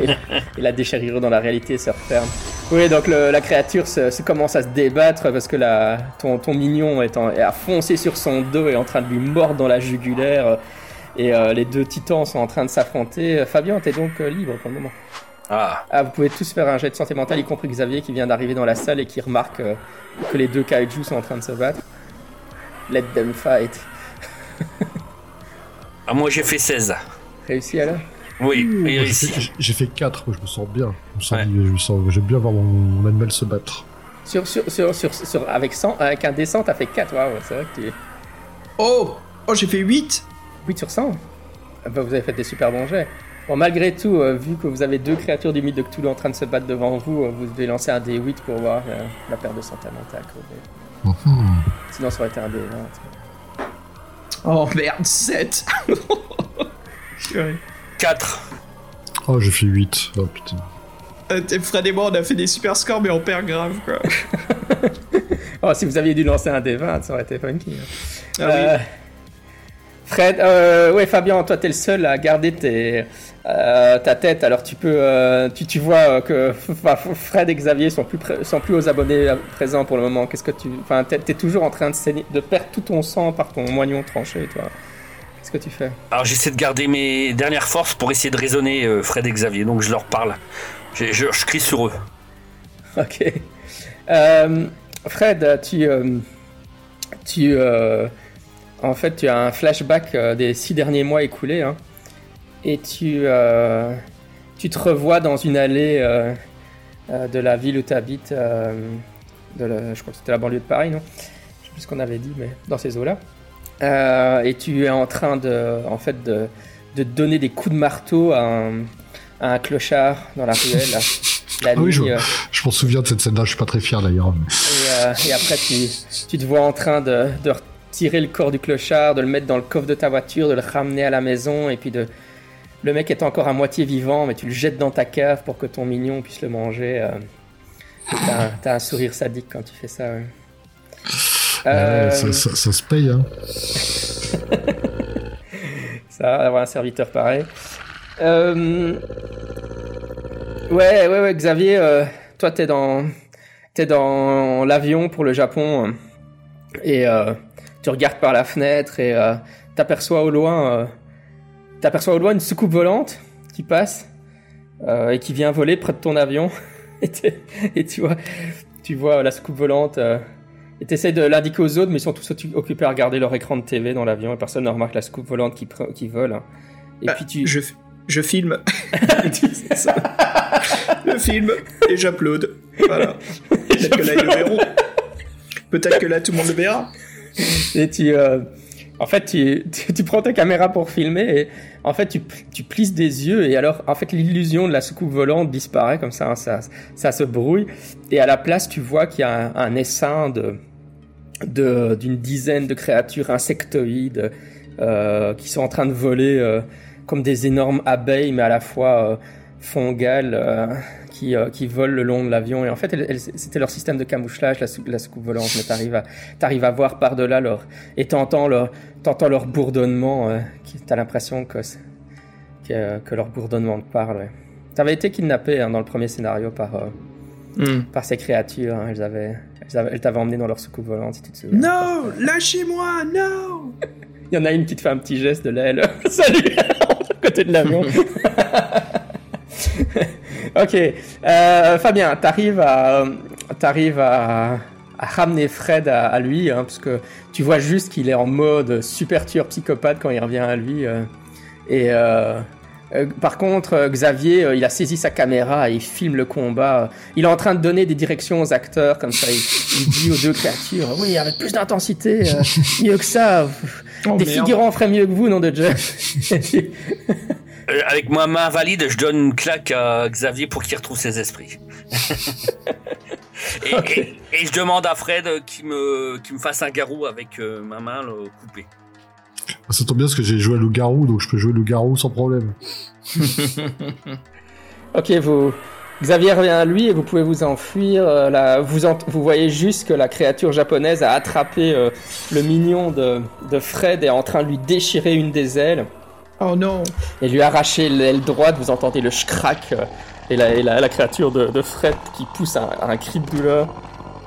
Et la déchirure dans la réalité se referme. Oui, donc le- la créature se, se commence à se débattre parce que la, ton, ton mignon est, en, est à foncer sur son dos et est en train de lui mordre dans la jugulaire. Et euh, les deux titans sont en train de s'affronter. Fabien, t'es donc euh, libre pour le moment. Ah, Ah, vous pouvez tous faire un jet de santé mentale, y compris Xavier qui vient d'arriver dans la salle et qui remarque euh, que les deux kaiju sont en train de se battre. Let them fight. ah, moi j'ai fait 16. Réussi alors? Oui, Moi, et j'ai fait- J'ai fait 4, je me sens bien. Je me sens, Ouais. je me sens, j'aime bien voir mon, mon animal se battre. sur, sur, sur, sur, sur- avec, 100, avec un descente, t'as fait 4. Waouh, c'est vrai que tu. Oh Oh, j'ai fait 8 8 sur 100 Ah bah, Vous avez fait des super bons jets. Bon, malgré tout, euh, vu que vous avez deux créatures du mythe de Cthulhu en train de se battre devant vous, euh, vous devez lancer un D8 pour voir euh, la perte de santé mentale. Mhm. Sinon, ça aurait été un D20. Oh merde, 7 (laughs) 4. Oh, j'ai fait 8. Oh putain. Euh, Fred et moi, on a fait des super scores, mais on perd grave, quoi. (laughs) Oh, si vous aviez dû lancer un D20, ça aurait été funky. hein. Ah oui. Euh, Fred, euh, ouais, Fabien, toi, t'es le seul à garder tes, euh, ta tête. Alors, tu peux, euh, tu, tu vois euh, que enfin, Fred et Xavier sont plus, sont plus aux abonnés présents pour le moment. Qu'est-ce que tu, enfin, t'es, t'es toujours en train de, saigner- de perdre tout ton sang par ton moignon tranché, toi. Qu'est-ce que tu fais Alors j'essaie de garder mes dernières forces pour essayer de raisonner euh, Fred et Xavier, donc je leur parle. Je, je, je crie sur eux. (laughs) Ok. Euh, Fred, tu, euh, tu, en fait, tu as un flashback des six derniers mois écoulés, hein, et tu, tu te revois dans une allée de la ville où tu habites, de la- je crois que c'était la banlieue de Paris, non? Je sais plus ce qu'on avait dit, mais dans ces eaux-là. Euh, et tu es en train de, en fait, de, de donner des coups de marteau à un, à un clochard dans la ruelle. La Ah oui, je- euh, Je m'en souviens de cette scène-là, je suis pas très fier d'ailleurs. mais- et, euh, et après, tu, tu te vois en train de, de retirer le corps du clochard, de le mettre dans le coffre de ta voiture, de le ramener à la maison, et puis de. Le mec est encore à moitié vivant, mais tu le jettes dans ta cave pour que ton mignon puisse le manger. euh. T'as un, un sourire sadique quand tu fais ça. ouais. Euh, Ouais, ça, ça- ça se paye, hein. (laughs) Ça, avoir un serviteur pareil. Euh, Ouais, ouais, ouais, Xavier, euh, toi, t'es dans, t'es dans l'avion pour le Japon euh, et euh, tu regardes par la fenêtre et euh, t'aperçois au loin, euh, t'aperçois au loin une soucoupe volante qui passe euh, et qui vient voler près de ton avion (laughs) et, et tu vois, tu vois la soucoupe volante. Et t'essayes de l'indiquer aux autres, mais ils sont tous occu- occupés à regarder leur écran de TV dans l'avion et personne ne remarque la soucoupe volante qui, qui vole. hein. Et Bah, puis tu. je, je filme. Ça. (laughs) Je filme et j'upload. Voilà. Peut-être que là, ils le verront. Peut-être que là, tout le monde le verra. Et tu, euh, en fait, tu, tu, tu prends ta caméra pour filmer et en fait, tu, tu plisses des yeux et alors, en fait, l'illusion de la soucoupe volante disparaît comme ça, hein, ça, ça se brouille et à la place, tu vois qu'il y a un, un essaim de- d'une dizaine de créatures insectoïdes euh, qui sont en train de voler euh, comme des énormes abeilles, mais à la fois euh, fongales, qui, qui volent le long de l'avion. Et en fait, c'était leur système de camouflage, la, sou- la soucoupe volante. Mais t'arrives à, t'arrives à voir par-delà leur... Et t'entends leur, t'entends leur bourdonnement. Qui, t'as l'impression que, que, que leur bourdonnement te parle. Ouais. T'avais été kidnappé hein, dans le premier scénario par, Hmm. par ces créatures. hein. Elles, avaient, elles t'avaient emmené dans leur soucoupe volante, si tu te souviens. Non, lâchez-moi, non. Il y en a une qui te fait un petit geste de l'aile. (laughs) Salut À côté de l'avion. (laughs) ok. Euh, Fabien, t'arrives à, t'arrives à, à ramener Fred à, à lui, hein, parce que tu vois juste qu'il est en mode super tueur psychopathe quand il revient à lui. euh, et euh, euh, par contre, euh, Xavier, euh, il a saisi sa caméra et il filme le combat. Il est en train de donner des directions aux acteurs, comme ça. Il, il dit aux deux créatures, oui, avec plus d'intensité, euh, mieux que ça. Oh, Des merde. figurants feraient mieux que vous, nom de Dieu. Avec ma main valide, je donne une claque à Xavier pour qu'il retrouve ses esprits. (laughs) et, Ok. et- et je demande à Fred qu'il me, qu'il me fasse un garrot avec euh, ma main là, coupée. Ça tombe bien parce que j'ai joué à loup-garou, donc je peux jouer loup-garou sans problème. (laughs) Ok, vous. Xavier revient à lui et vous pouvez vous enfuir. euh, là, vous, vous voyez juste que la créature japonaise a attrapé euh, le mignon de, de Fred et est en train de lui déchirer une des ailes Oh non et lui arracher l'aile droite. Vous entendez le schcrack euh, et, la, et la, la créature de, de Fred qui pousse un, un cri de douleur.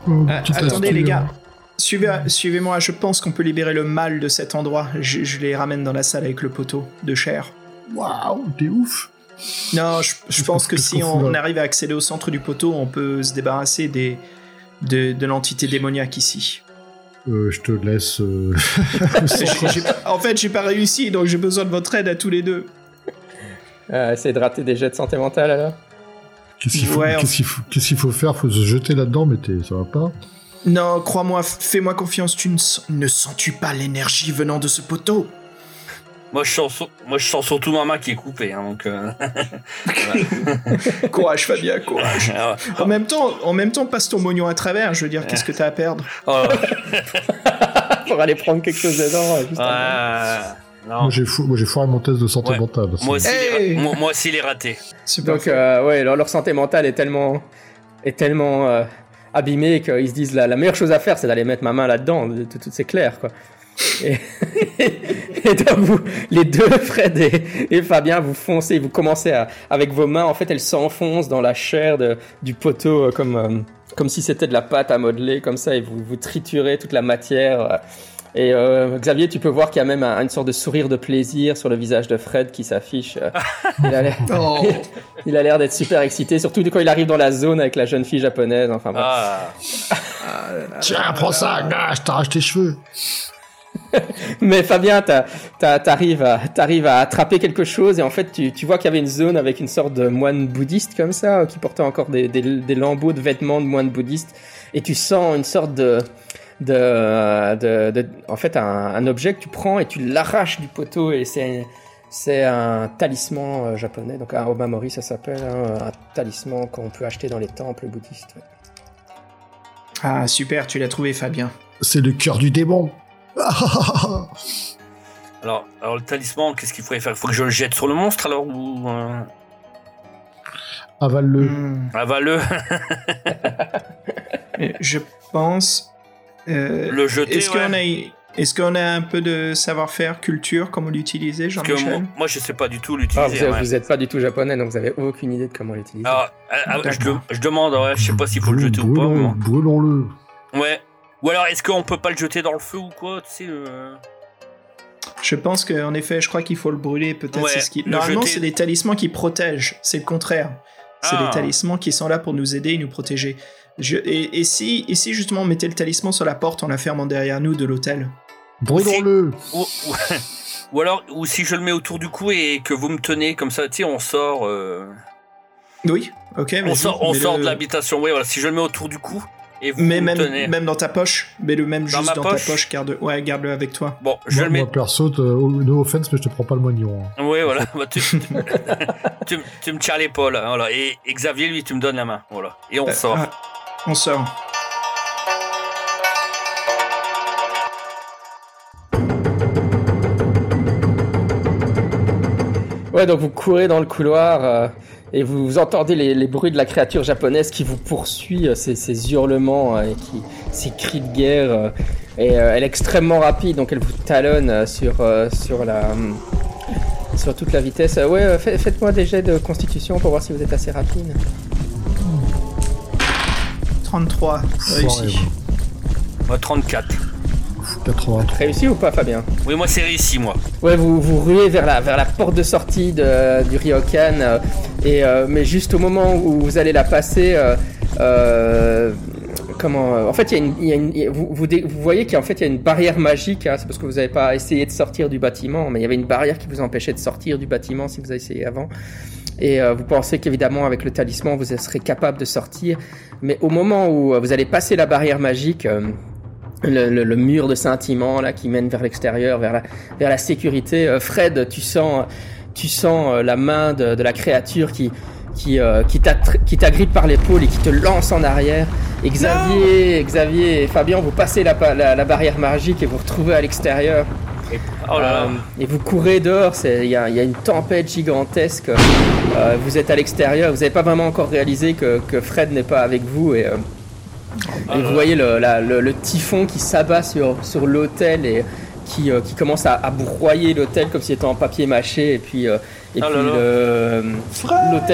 Oh, Euh, petite Attendez les gars, Suivez- Suivez-moi, je pense qu'on peut libérer le mal de cet endroit. Je, je les ramène dans la salle avec le poteau de chair. Waouh, t'es ouf. Non, je, je pense que si on arrive à accéder au centre du poteau, on peut se débarrasser des, de, de l'entité démoniaque ici. Euh, je te laisse. euh, (laughs) (laughs) J'ai- j'ai- en fait, j'ai pas réussi, donc j'ai besoin de votre aide à tous les deux. Euh, essayez de rater des jets de santé mentale alors. Qu'est-ce qu'il faut, Ouais, on- qu'est-ce qu'il faut, qu'est-ce qu'il faut faire? Faut se jeter là-dedans, mais t'es- ça va pas. Non, crois-moi, fais-moi confiance, tu ne, s- ne sens-tu pas l'énergie venant de ce poteau? Moi je, sens, sur- moi, je sens surtout ma main qui est coupée. hein, donc, euh, (laughs) Courage, Fabien, courage. ah, En même temps, en même temps, passe ton mognon à travers. Je veux dire, qu'est-ce que t'as à perdre? Oh, (laughs) (laughs) Pour aller prendre quelque chose dedans. juste non. Moi, j'ai fou- foiré mon test de santé Ouais. mentale. Moi aussi, Hey il est- moi, moi aussi, il est raté. C'est pas Donc euh, ouais, leur, leur santé mentale est tellement est tellement euh, abîmée qu'ils se disent la, la meilleure chose à faire c'est d'aller mettre ma main là-dedans, de- tout, c'est clair quoi. Et, (laughs) et donc vous, les deux Fred et, et Fabien vous foncez, vous commencez à avec vos mains en fait elles s'enfoncent dans la chair de- du poteau euh, comme euh, comme si c'était de la pâte à modeler comme ça et vous vous triturez toute la matière. Et euh, Xavier, tu peux voir qu'il y a même un- une sorte de sourire de plaisir sur le visage de Fred qui s'affiche. euh, il a l'air- (laughs) Oh. (laughs) il a l'air d'être super excité, surtout quand il arrive dans la zone avec la jeune fille japonaise. Enfin, bref. Ah, Tiens, prends ça, gars, je t'arrache tes cheveux. (laughs) Mais Fabien, t'arrives à, t'arrives à attraper quelque chose et en fait, tu, tu vois qu'il y avait une zone avec une sorte de moine bouddhiste comme ça, euh, qui portait encore des, des, des lambeaux de vêtements de moine bouddhiste. Et tu sens une sorte de, de, de, de- en fait, un, un objet que tu prends et tu l'arraches du poteau et c'est c'est un talisman euh, japonais, donc un omamori ça s'appelle, hein, un talisman qu'on peut acheter dans les temples bouddhistes. ouais. Ah, super, tu l'as trouvé, Fabien. C'est le cœur du démon. (laughs) alors, alors, le talisman, qu'est-ce qu'il faudrait faire? Il faut que je le jette sur le monstre alors ou euh, Avale-le. Hmm. avale-le, (laughs) Je pense. Euh, le jeter Est-ce ouais. qu'on a, est-ce qu'on a un peu de savoir-faire, culture, comment l'utiliser, Jean-Michel moi, je sais pas du tout Ah, l'utiliser. vous, ouais. vous êtes pas du tout japonais, donc vous avez aucune idée de comment l'utiliser. Ah, ah, je, demande, ouais, je sais pas s'il faut le jeter ou pas. Brûlons-le. Ouais. Ou alors, est-ce qu'on peut pas le jeter dans le feu ou quoi Tu sais, euh, Je pense qu'en effet, je crois qu'il faut le brûler, peut-être. Ouais, c'est ce qui... le Normalement, jeter- c'est des talismans qui protègent. C'est le contraire. C'est Ah. des talismans qui sont là pour nous aider et nous protéger. Je- Et, et si, et si justement on mettait le talisman sur la porte en la fermant derrière nous de l'hôtel? Brûlons-le. ou, ou- ou alors, ou si je le mets autour du cou et que vous me tenez comme ça, tu sais, on sort. euh, Oui, ok. mais on sort, on sort de l'habitation. Oui, voilà. Si je le mets autour du cou et vous, Mais me même, tenez. même dans ta poche, mais le même Dans juste dans poche ta poche, garde, ouais, garde-le avec toi. Bon, je Moi, le mets. moi, perso, oh, no offense, mais je te prends pas le moignon. hein. Oui, voilà. (laughs) Bah, tu, (laughs) tu, tu me tiens l'épaule. hein, Voilà. Et, et Xavier, lui, tu me donnes la main. Voilà. Et on Euh, sort. ah, on sort. Ouais, donc vous courez dans le couloir euh, et vous, entendez les, bruits de la créature japonaise qui vous poursuit, euh, ces hurlements euh, et ces cris de guerre. euh, et euh, elle est extrêmement rapide, donc elle vous talonne sur, sur, la, sur toute la vitesse. Ouais, fait- faites-moi des jets de constitution pour voir si vous êtes assez rapide. 33, Foiré, réussi. Moi, 34. 83. Réussi ou pas, Fabien Oui, moi, c'est réussi, moi. Ouais, vous vous ruez vers la, vers la porte de sortie de- du Ryokan, euh, et, euh, mais juste au moment où vous allez la passer, euh, euh, comment euh, En fait, il y a une, il y a une- il y a- vous, vous, dé- vous voyez qu'en fait, il y a une barrière magique, hein, c'est parce que vous n'avez pas essayé de sortir du bâtiment, mais il y avait une barrière qui vous empêchait de sortir du bâtiment si vous avez essayé avant. Et euh, vous pensez qu'évidemment, avec le talisman, vous serez capable de sortir, mais au moment où euh, vous allez passer la barrière magique, euh, le, le- le mur de scintillement là qui mène vers l'extérieur, vers la, vers la sécurité. Fred, tu sens, tu sens la main de, de la créature qui euh, t'agrippe par l'épaule et qui te lance en arrière. Et Xavier, Xavier et Fabien, vous passez la, pa- la, la barrière magique et vous retrouvez à l'extérieur. Oh là là. Euh, et vous courez dehors, il y a, il y a une tempête gigantesque. Euh, vous êtes à l'extérieur, vous n'avez pas vraiment encore réalisé que, que Fred n'est pas avec vous. Et, euh, et vous voyez le, la- le- le typhon qui s'abat sur, sur l'hôtel et qui, euh, qui commence à, à broyer l'hôtel comme si c'était en papier mâché. Et puis, euh, et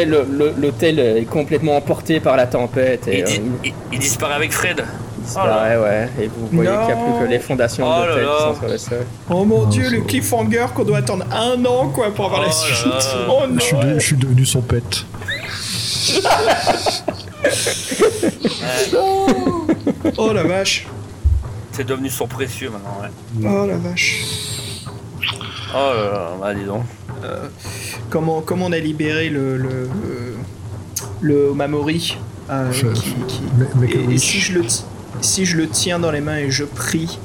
l'hôtel est complètement emporté par la tempête. Et, Il, di- euh, il- il disparaît avec Fred. Disparaît, ouais. Et vous voyez qu'il n'y a plus que les fondations Oh de l'hôtel qui sont sur le sol. Oh mon dieu, le cliffhanger qu'on doit attendre un an quoi pour avoir Oh la suite. là. Oh non. Je suis, de- je suis devenu son pet. (laughs) Oh la vache. C'est devenu son précieux maintenant, ouais. Oh la vache. Oh là là, bah dis donc. Comment, comment on a libéré le le, le Mamori euh, Je- qui, et, si je le si je le tiens dans les mains et je prie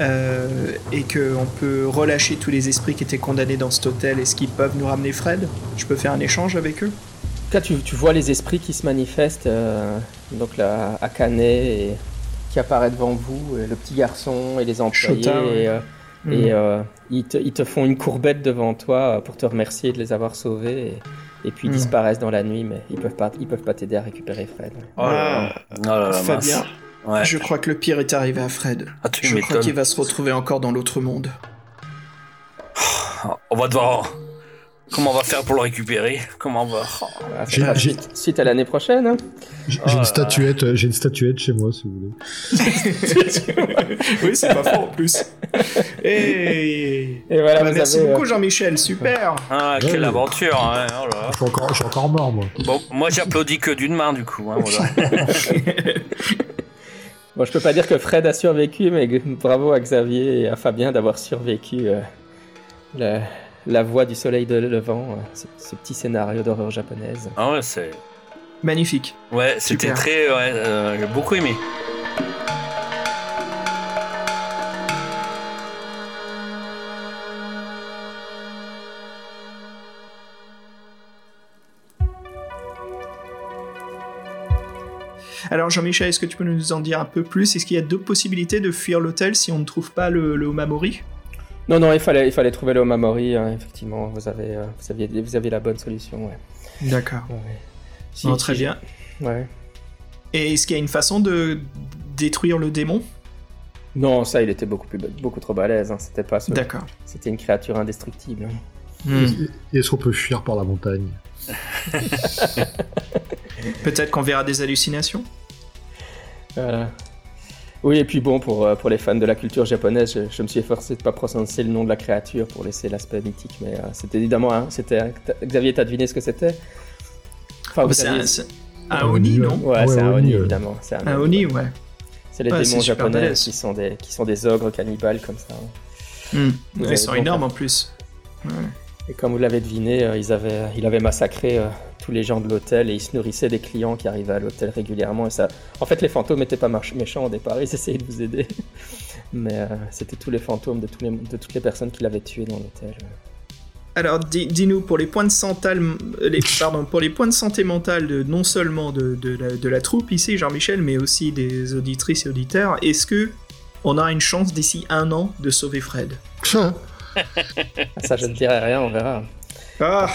euh, et que on peut relâcher tous les esprits qui étaient condamnés dans cet hôtel, est-ce qu'ils peuvent nous ramener Fred? Je peux faire un échange avec eux? En tout cas, tu, tu vois les esprits qui se manifestent, euh, donc là, Akane, et qui apparaît devant vous, et le petit garçon et les employés, ouais. et, euh, et euh, ils, te, ils te font une courbette devant toi pour te remercier de les avoir sauvés, et, et puis ils Hmm. disparaissent dans la nuit, mais ils peuvent pas, ils peuvent pas t'aider à récupérer Fred. Oh là là. Oh là là, mince. Fabien, Ouais. je crois que le pire est arrivé à Fred. Ah, tu Je crois qu'il va se retrouver encore dans l'autre monde. On va devoir. Comment on va faire pour le récupérer? Comment on va. Oh. J'ai- j'ai- suite, à l'année prochaine. hein. J'ai Oh une statuette, euh, j'ai une statuette chez moi si vous voulez. (laughs) oui, c'est pas faux en plus. Et, Et voilà, Bah, vous merci avez, euh, beaucoup Jean-Michel, super. Ah, quelle Ouais. aventure hein. oh là. Je suis encore, je suis encore mort moi. Bon, moi j'applaudis que d'une main du coup. Hein, voilà. (laughs) Bon, je peux pas dire que Fred a survécu, mais bravo à Xavier et à Fabien d'avoir survécu euh, la, la voix du soleil de levant, euh, ce, ce petit scénario d'horreur japonaise. ah ouais, c'est. Magnifique. Ouais, c'était très. Ouais, euh, j'ai beaucoup aimé. Alors Jean-Michel, est-ce que tu peux nous en dire un peu plus? Est-ce qu'il y a d'autres possibilités de fuir l'hôtel si on ne trouve pas le, le Omamori? Non, non, il fallait, il fallait trouver le Omamori, hein, effectivement, vous avez, euh, vous, aviez, vous aviez la bonne solution, ouais. D'accord. Ouais. Si- Non, très si- bien. Ouais. Et est-ce qu'il y a une façon de détruire le démon? Non, ça, il était beaucoup, plus, beaucoup trop balèze, hein, c'était pas D'accord. C'était une créature indestructible. hein. Hmm. Et Est-ce qu'on peut fuir par la montagne? (laughs) Peut-être qu'on verra des hallucinations Voilà. Oui, et puis bon, pour, euh, pour les fans de la culture japonaise, je, je me suis efforcé de pas prononcer le nom de la créature pour laisser l'aspect mythique, mais euh, c'était évidemment, hein, c'était, Xavier, t'as deviné ce que c'était? Enfin, vous C'est aviez- un, Oni, non? Ouais, Ouais, c'est un Oni, euh. évidemment. C'est un, Un Oni, ouais. ouais. C'est les Ouais, démons japonais qui sont, des, qui sont des ogres cannibales comme ça. hein. Hmm. Ils sont énormes en plus. Ouais. Et comme vous l'avez deviné, euh, ils avaient, il avait massacré euh, tous les gens de l'hôtel et ils se nourrissaient des clients qui arrivaient à l'hôtel régulièrement. Et ça... En fait, les fantômes n'étaient pas méchants au départ, ils essayaient de vous aider. (laughs) Mais euh, c'était tous les fantômes de, tous les, de toutes les personnes qui l'avaient tué dans l'hôtel. Alors, dis- dis-nous, pour les points de santé, les, pardon, pour les points de santé mentale de non seulement de, de la, de la troupe ici, Jean-Michel, mais aussi des auditrices et auditeurs, est-ce que on a une chance d'ici un an de sauver Fred? (laughs) Ça, je ne dirai rien, on verra. Ah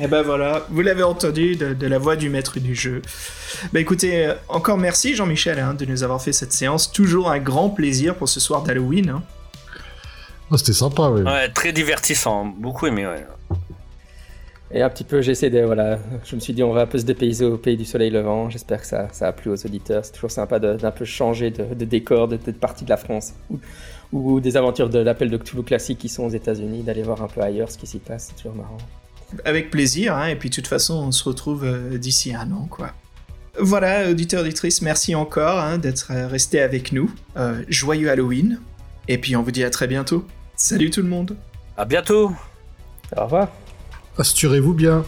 Et ben voilà, vous l'avez entendu de, de la voix du maître du jeu. Bah écoutez, euh, encore merci Jean-Michel hein, de nous avoir fait cette séance. Toujours un grand plaisir pour ce soir d'Halloween. hein. Ah, C'était sympa, oui. Ouais, très divertissant. Beaucoup aimé, ouais. Et un petit peu, j'ai essayé de. Voilà, je me suis dit, on va un peu se dépayser au pays du soleil levant. J'espère que ça, ça a plu aux auditeurs. C'est toujours sympa d'un peu changer de, de décor, de, de partie de la France. Ou, des aventures de l'appel de Cthulhu classique qui sont aux États-Unis, d'aller voir un peu ailleurs ce qui s'y passe. C'est toujours marrant. Avec plaisir, hein, et puis de toute façon, on se retrouve euh, d'ici un an, quoi. Voilà, auditeurs, auditrices, merci encore hein, d'être euh, restés avec nous. Euh, joyeux Halloween, et puis on vous dit à très bientôt. Salut tout le monde À bientôt Au revoir. Assurez-vous bien.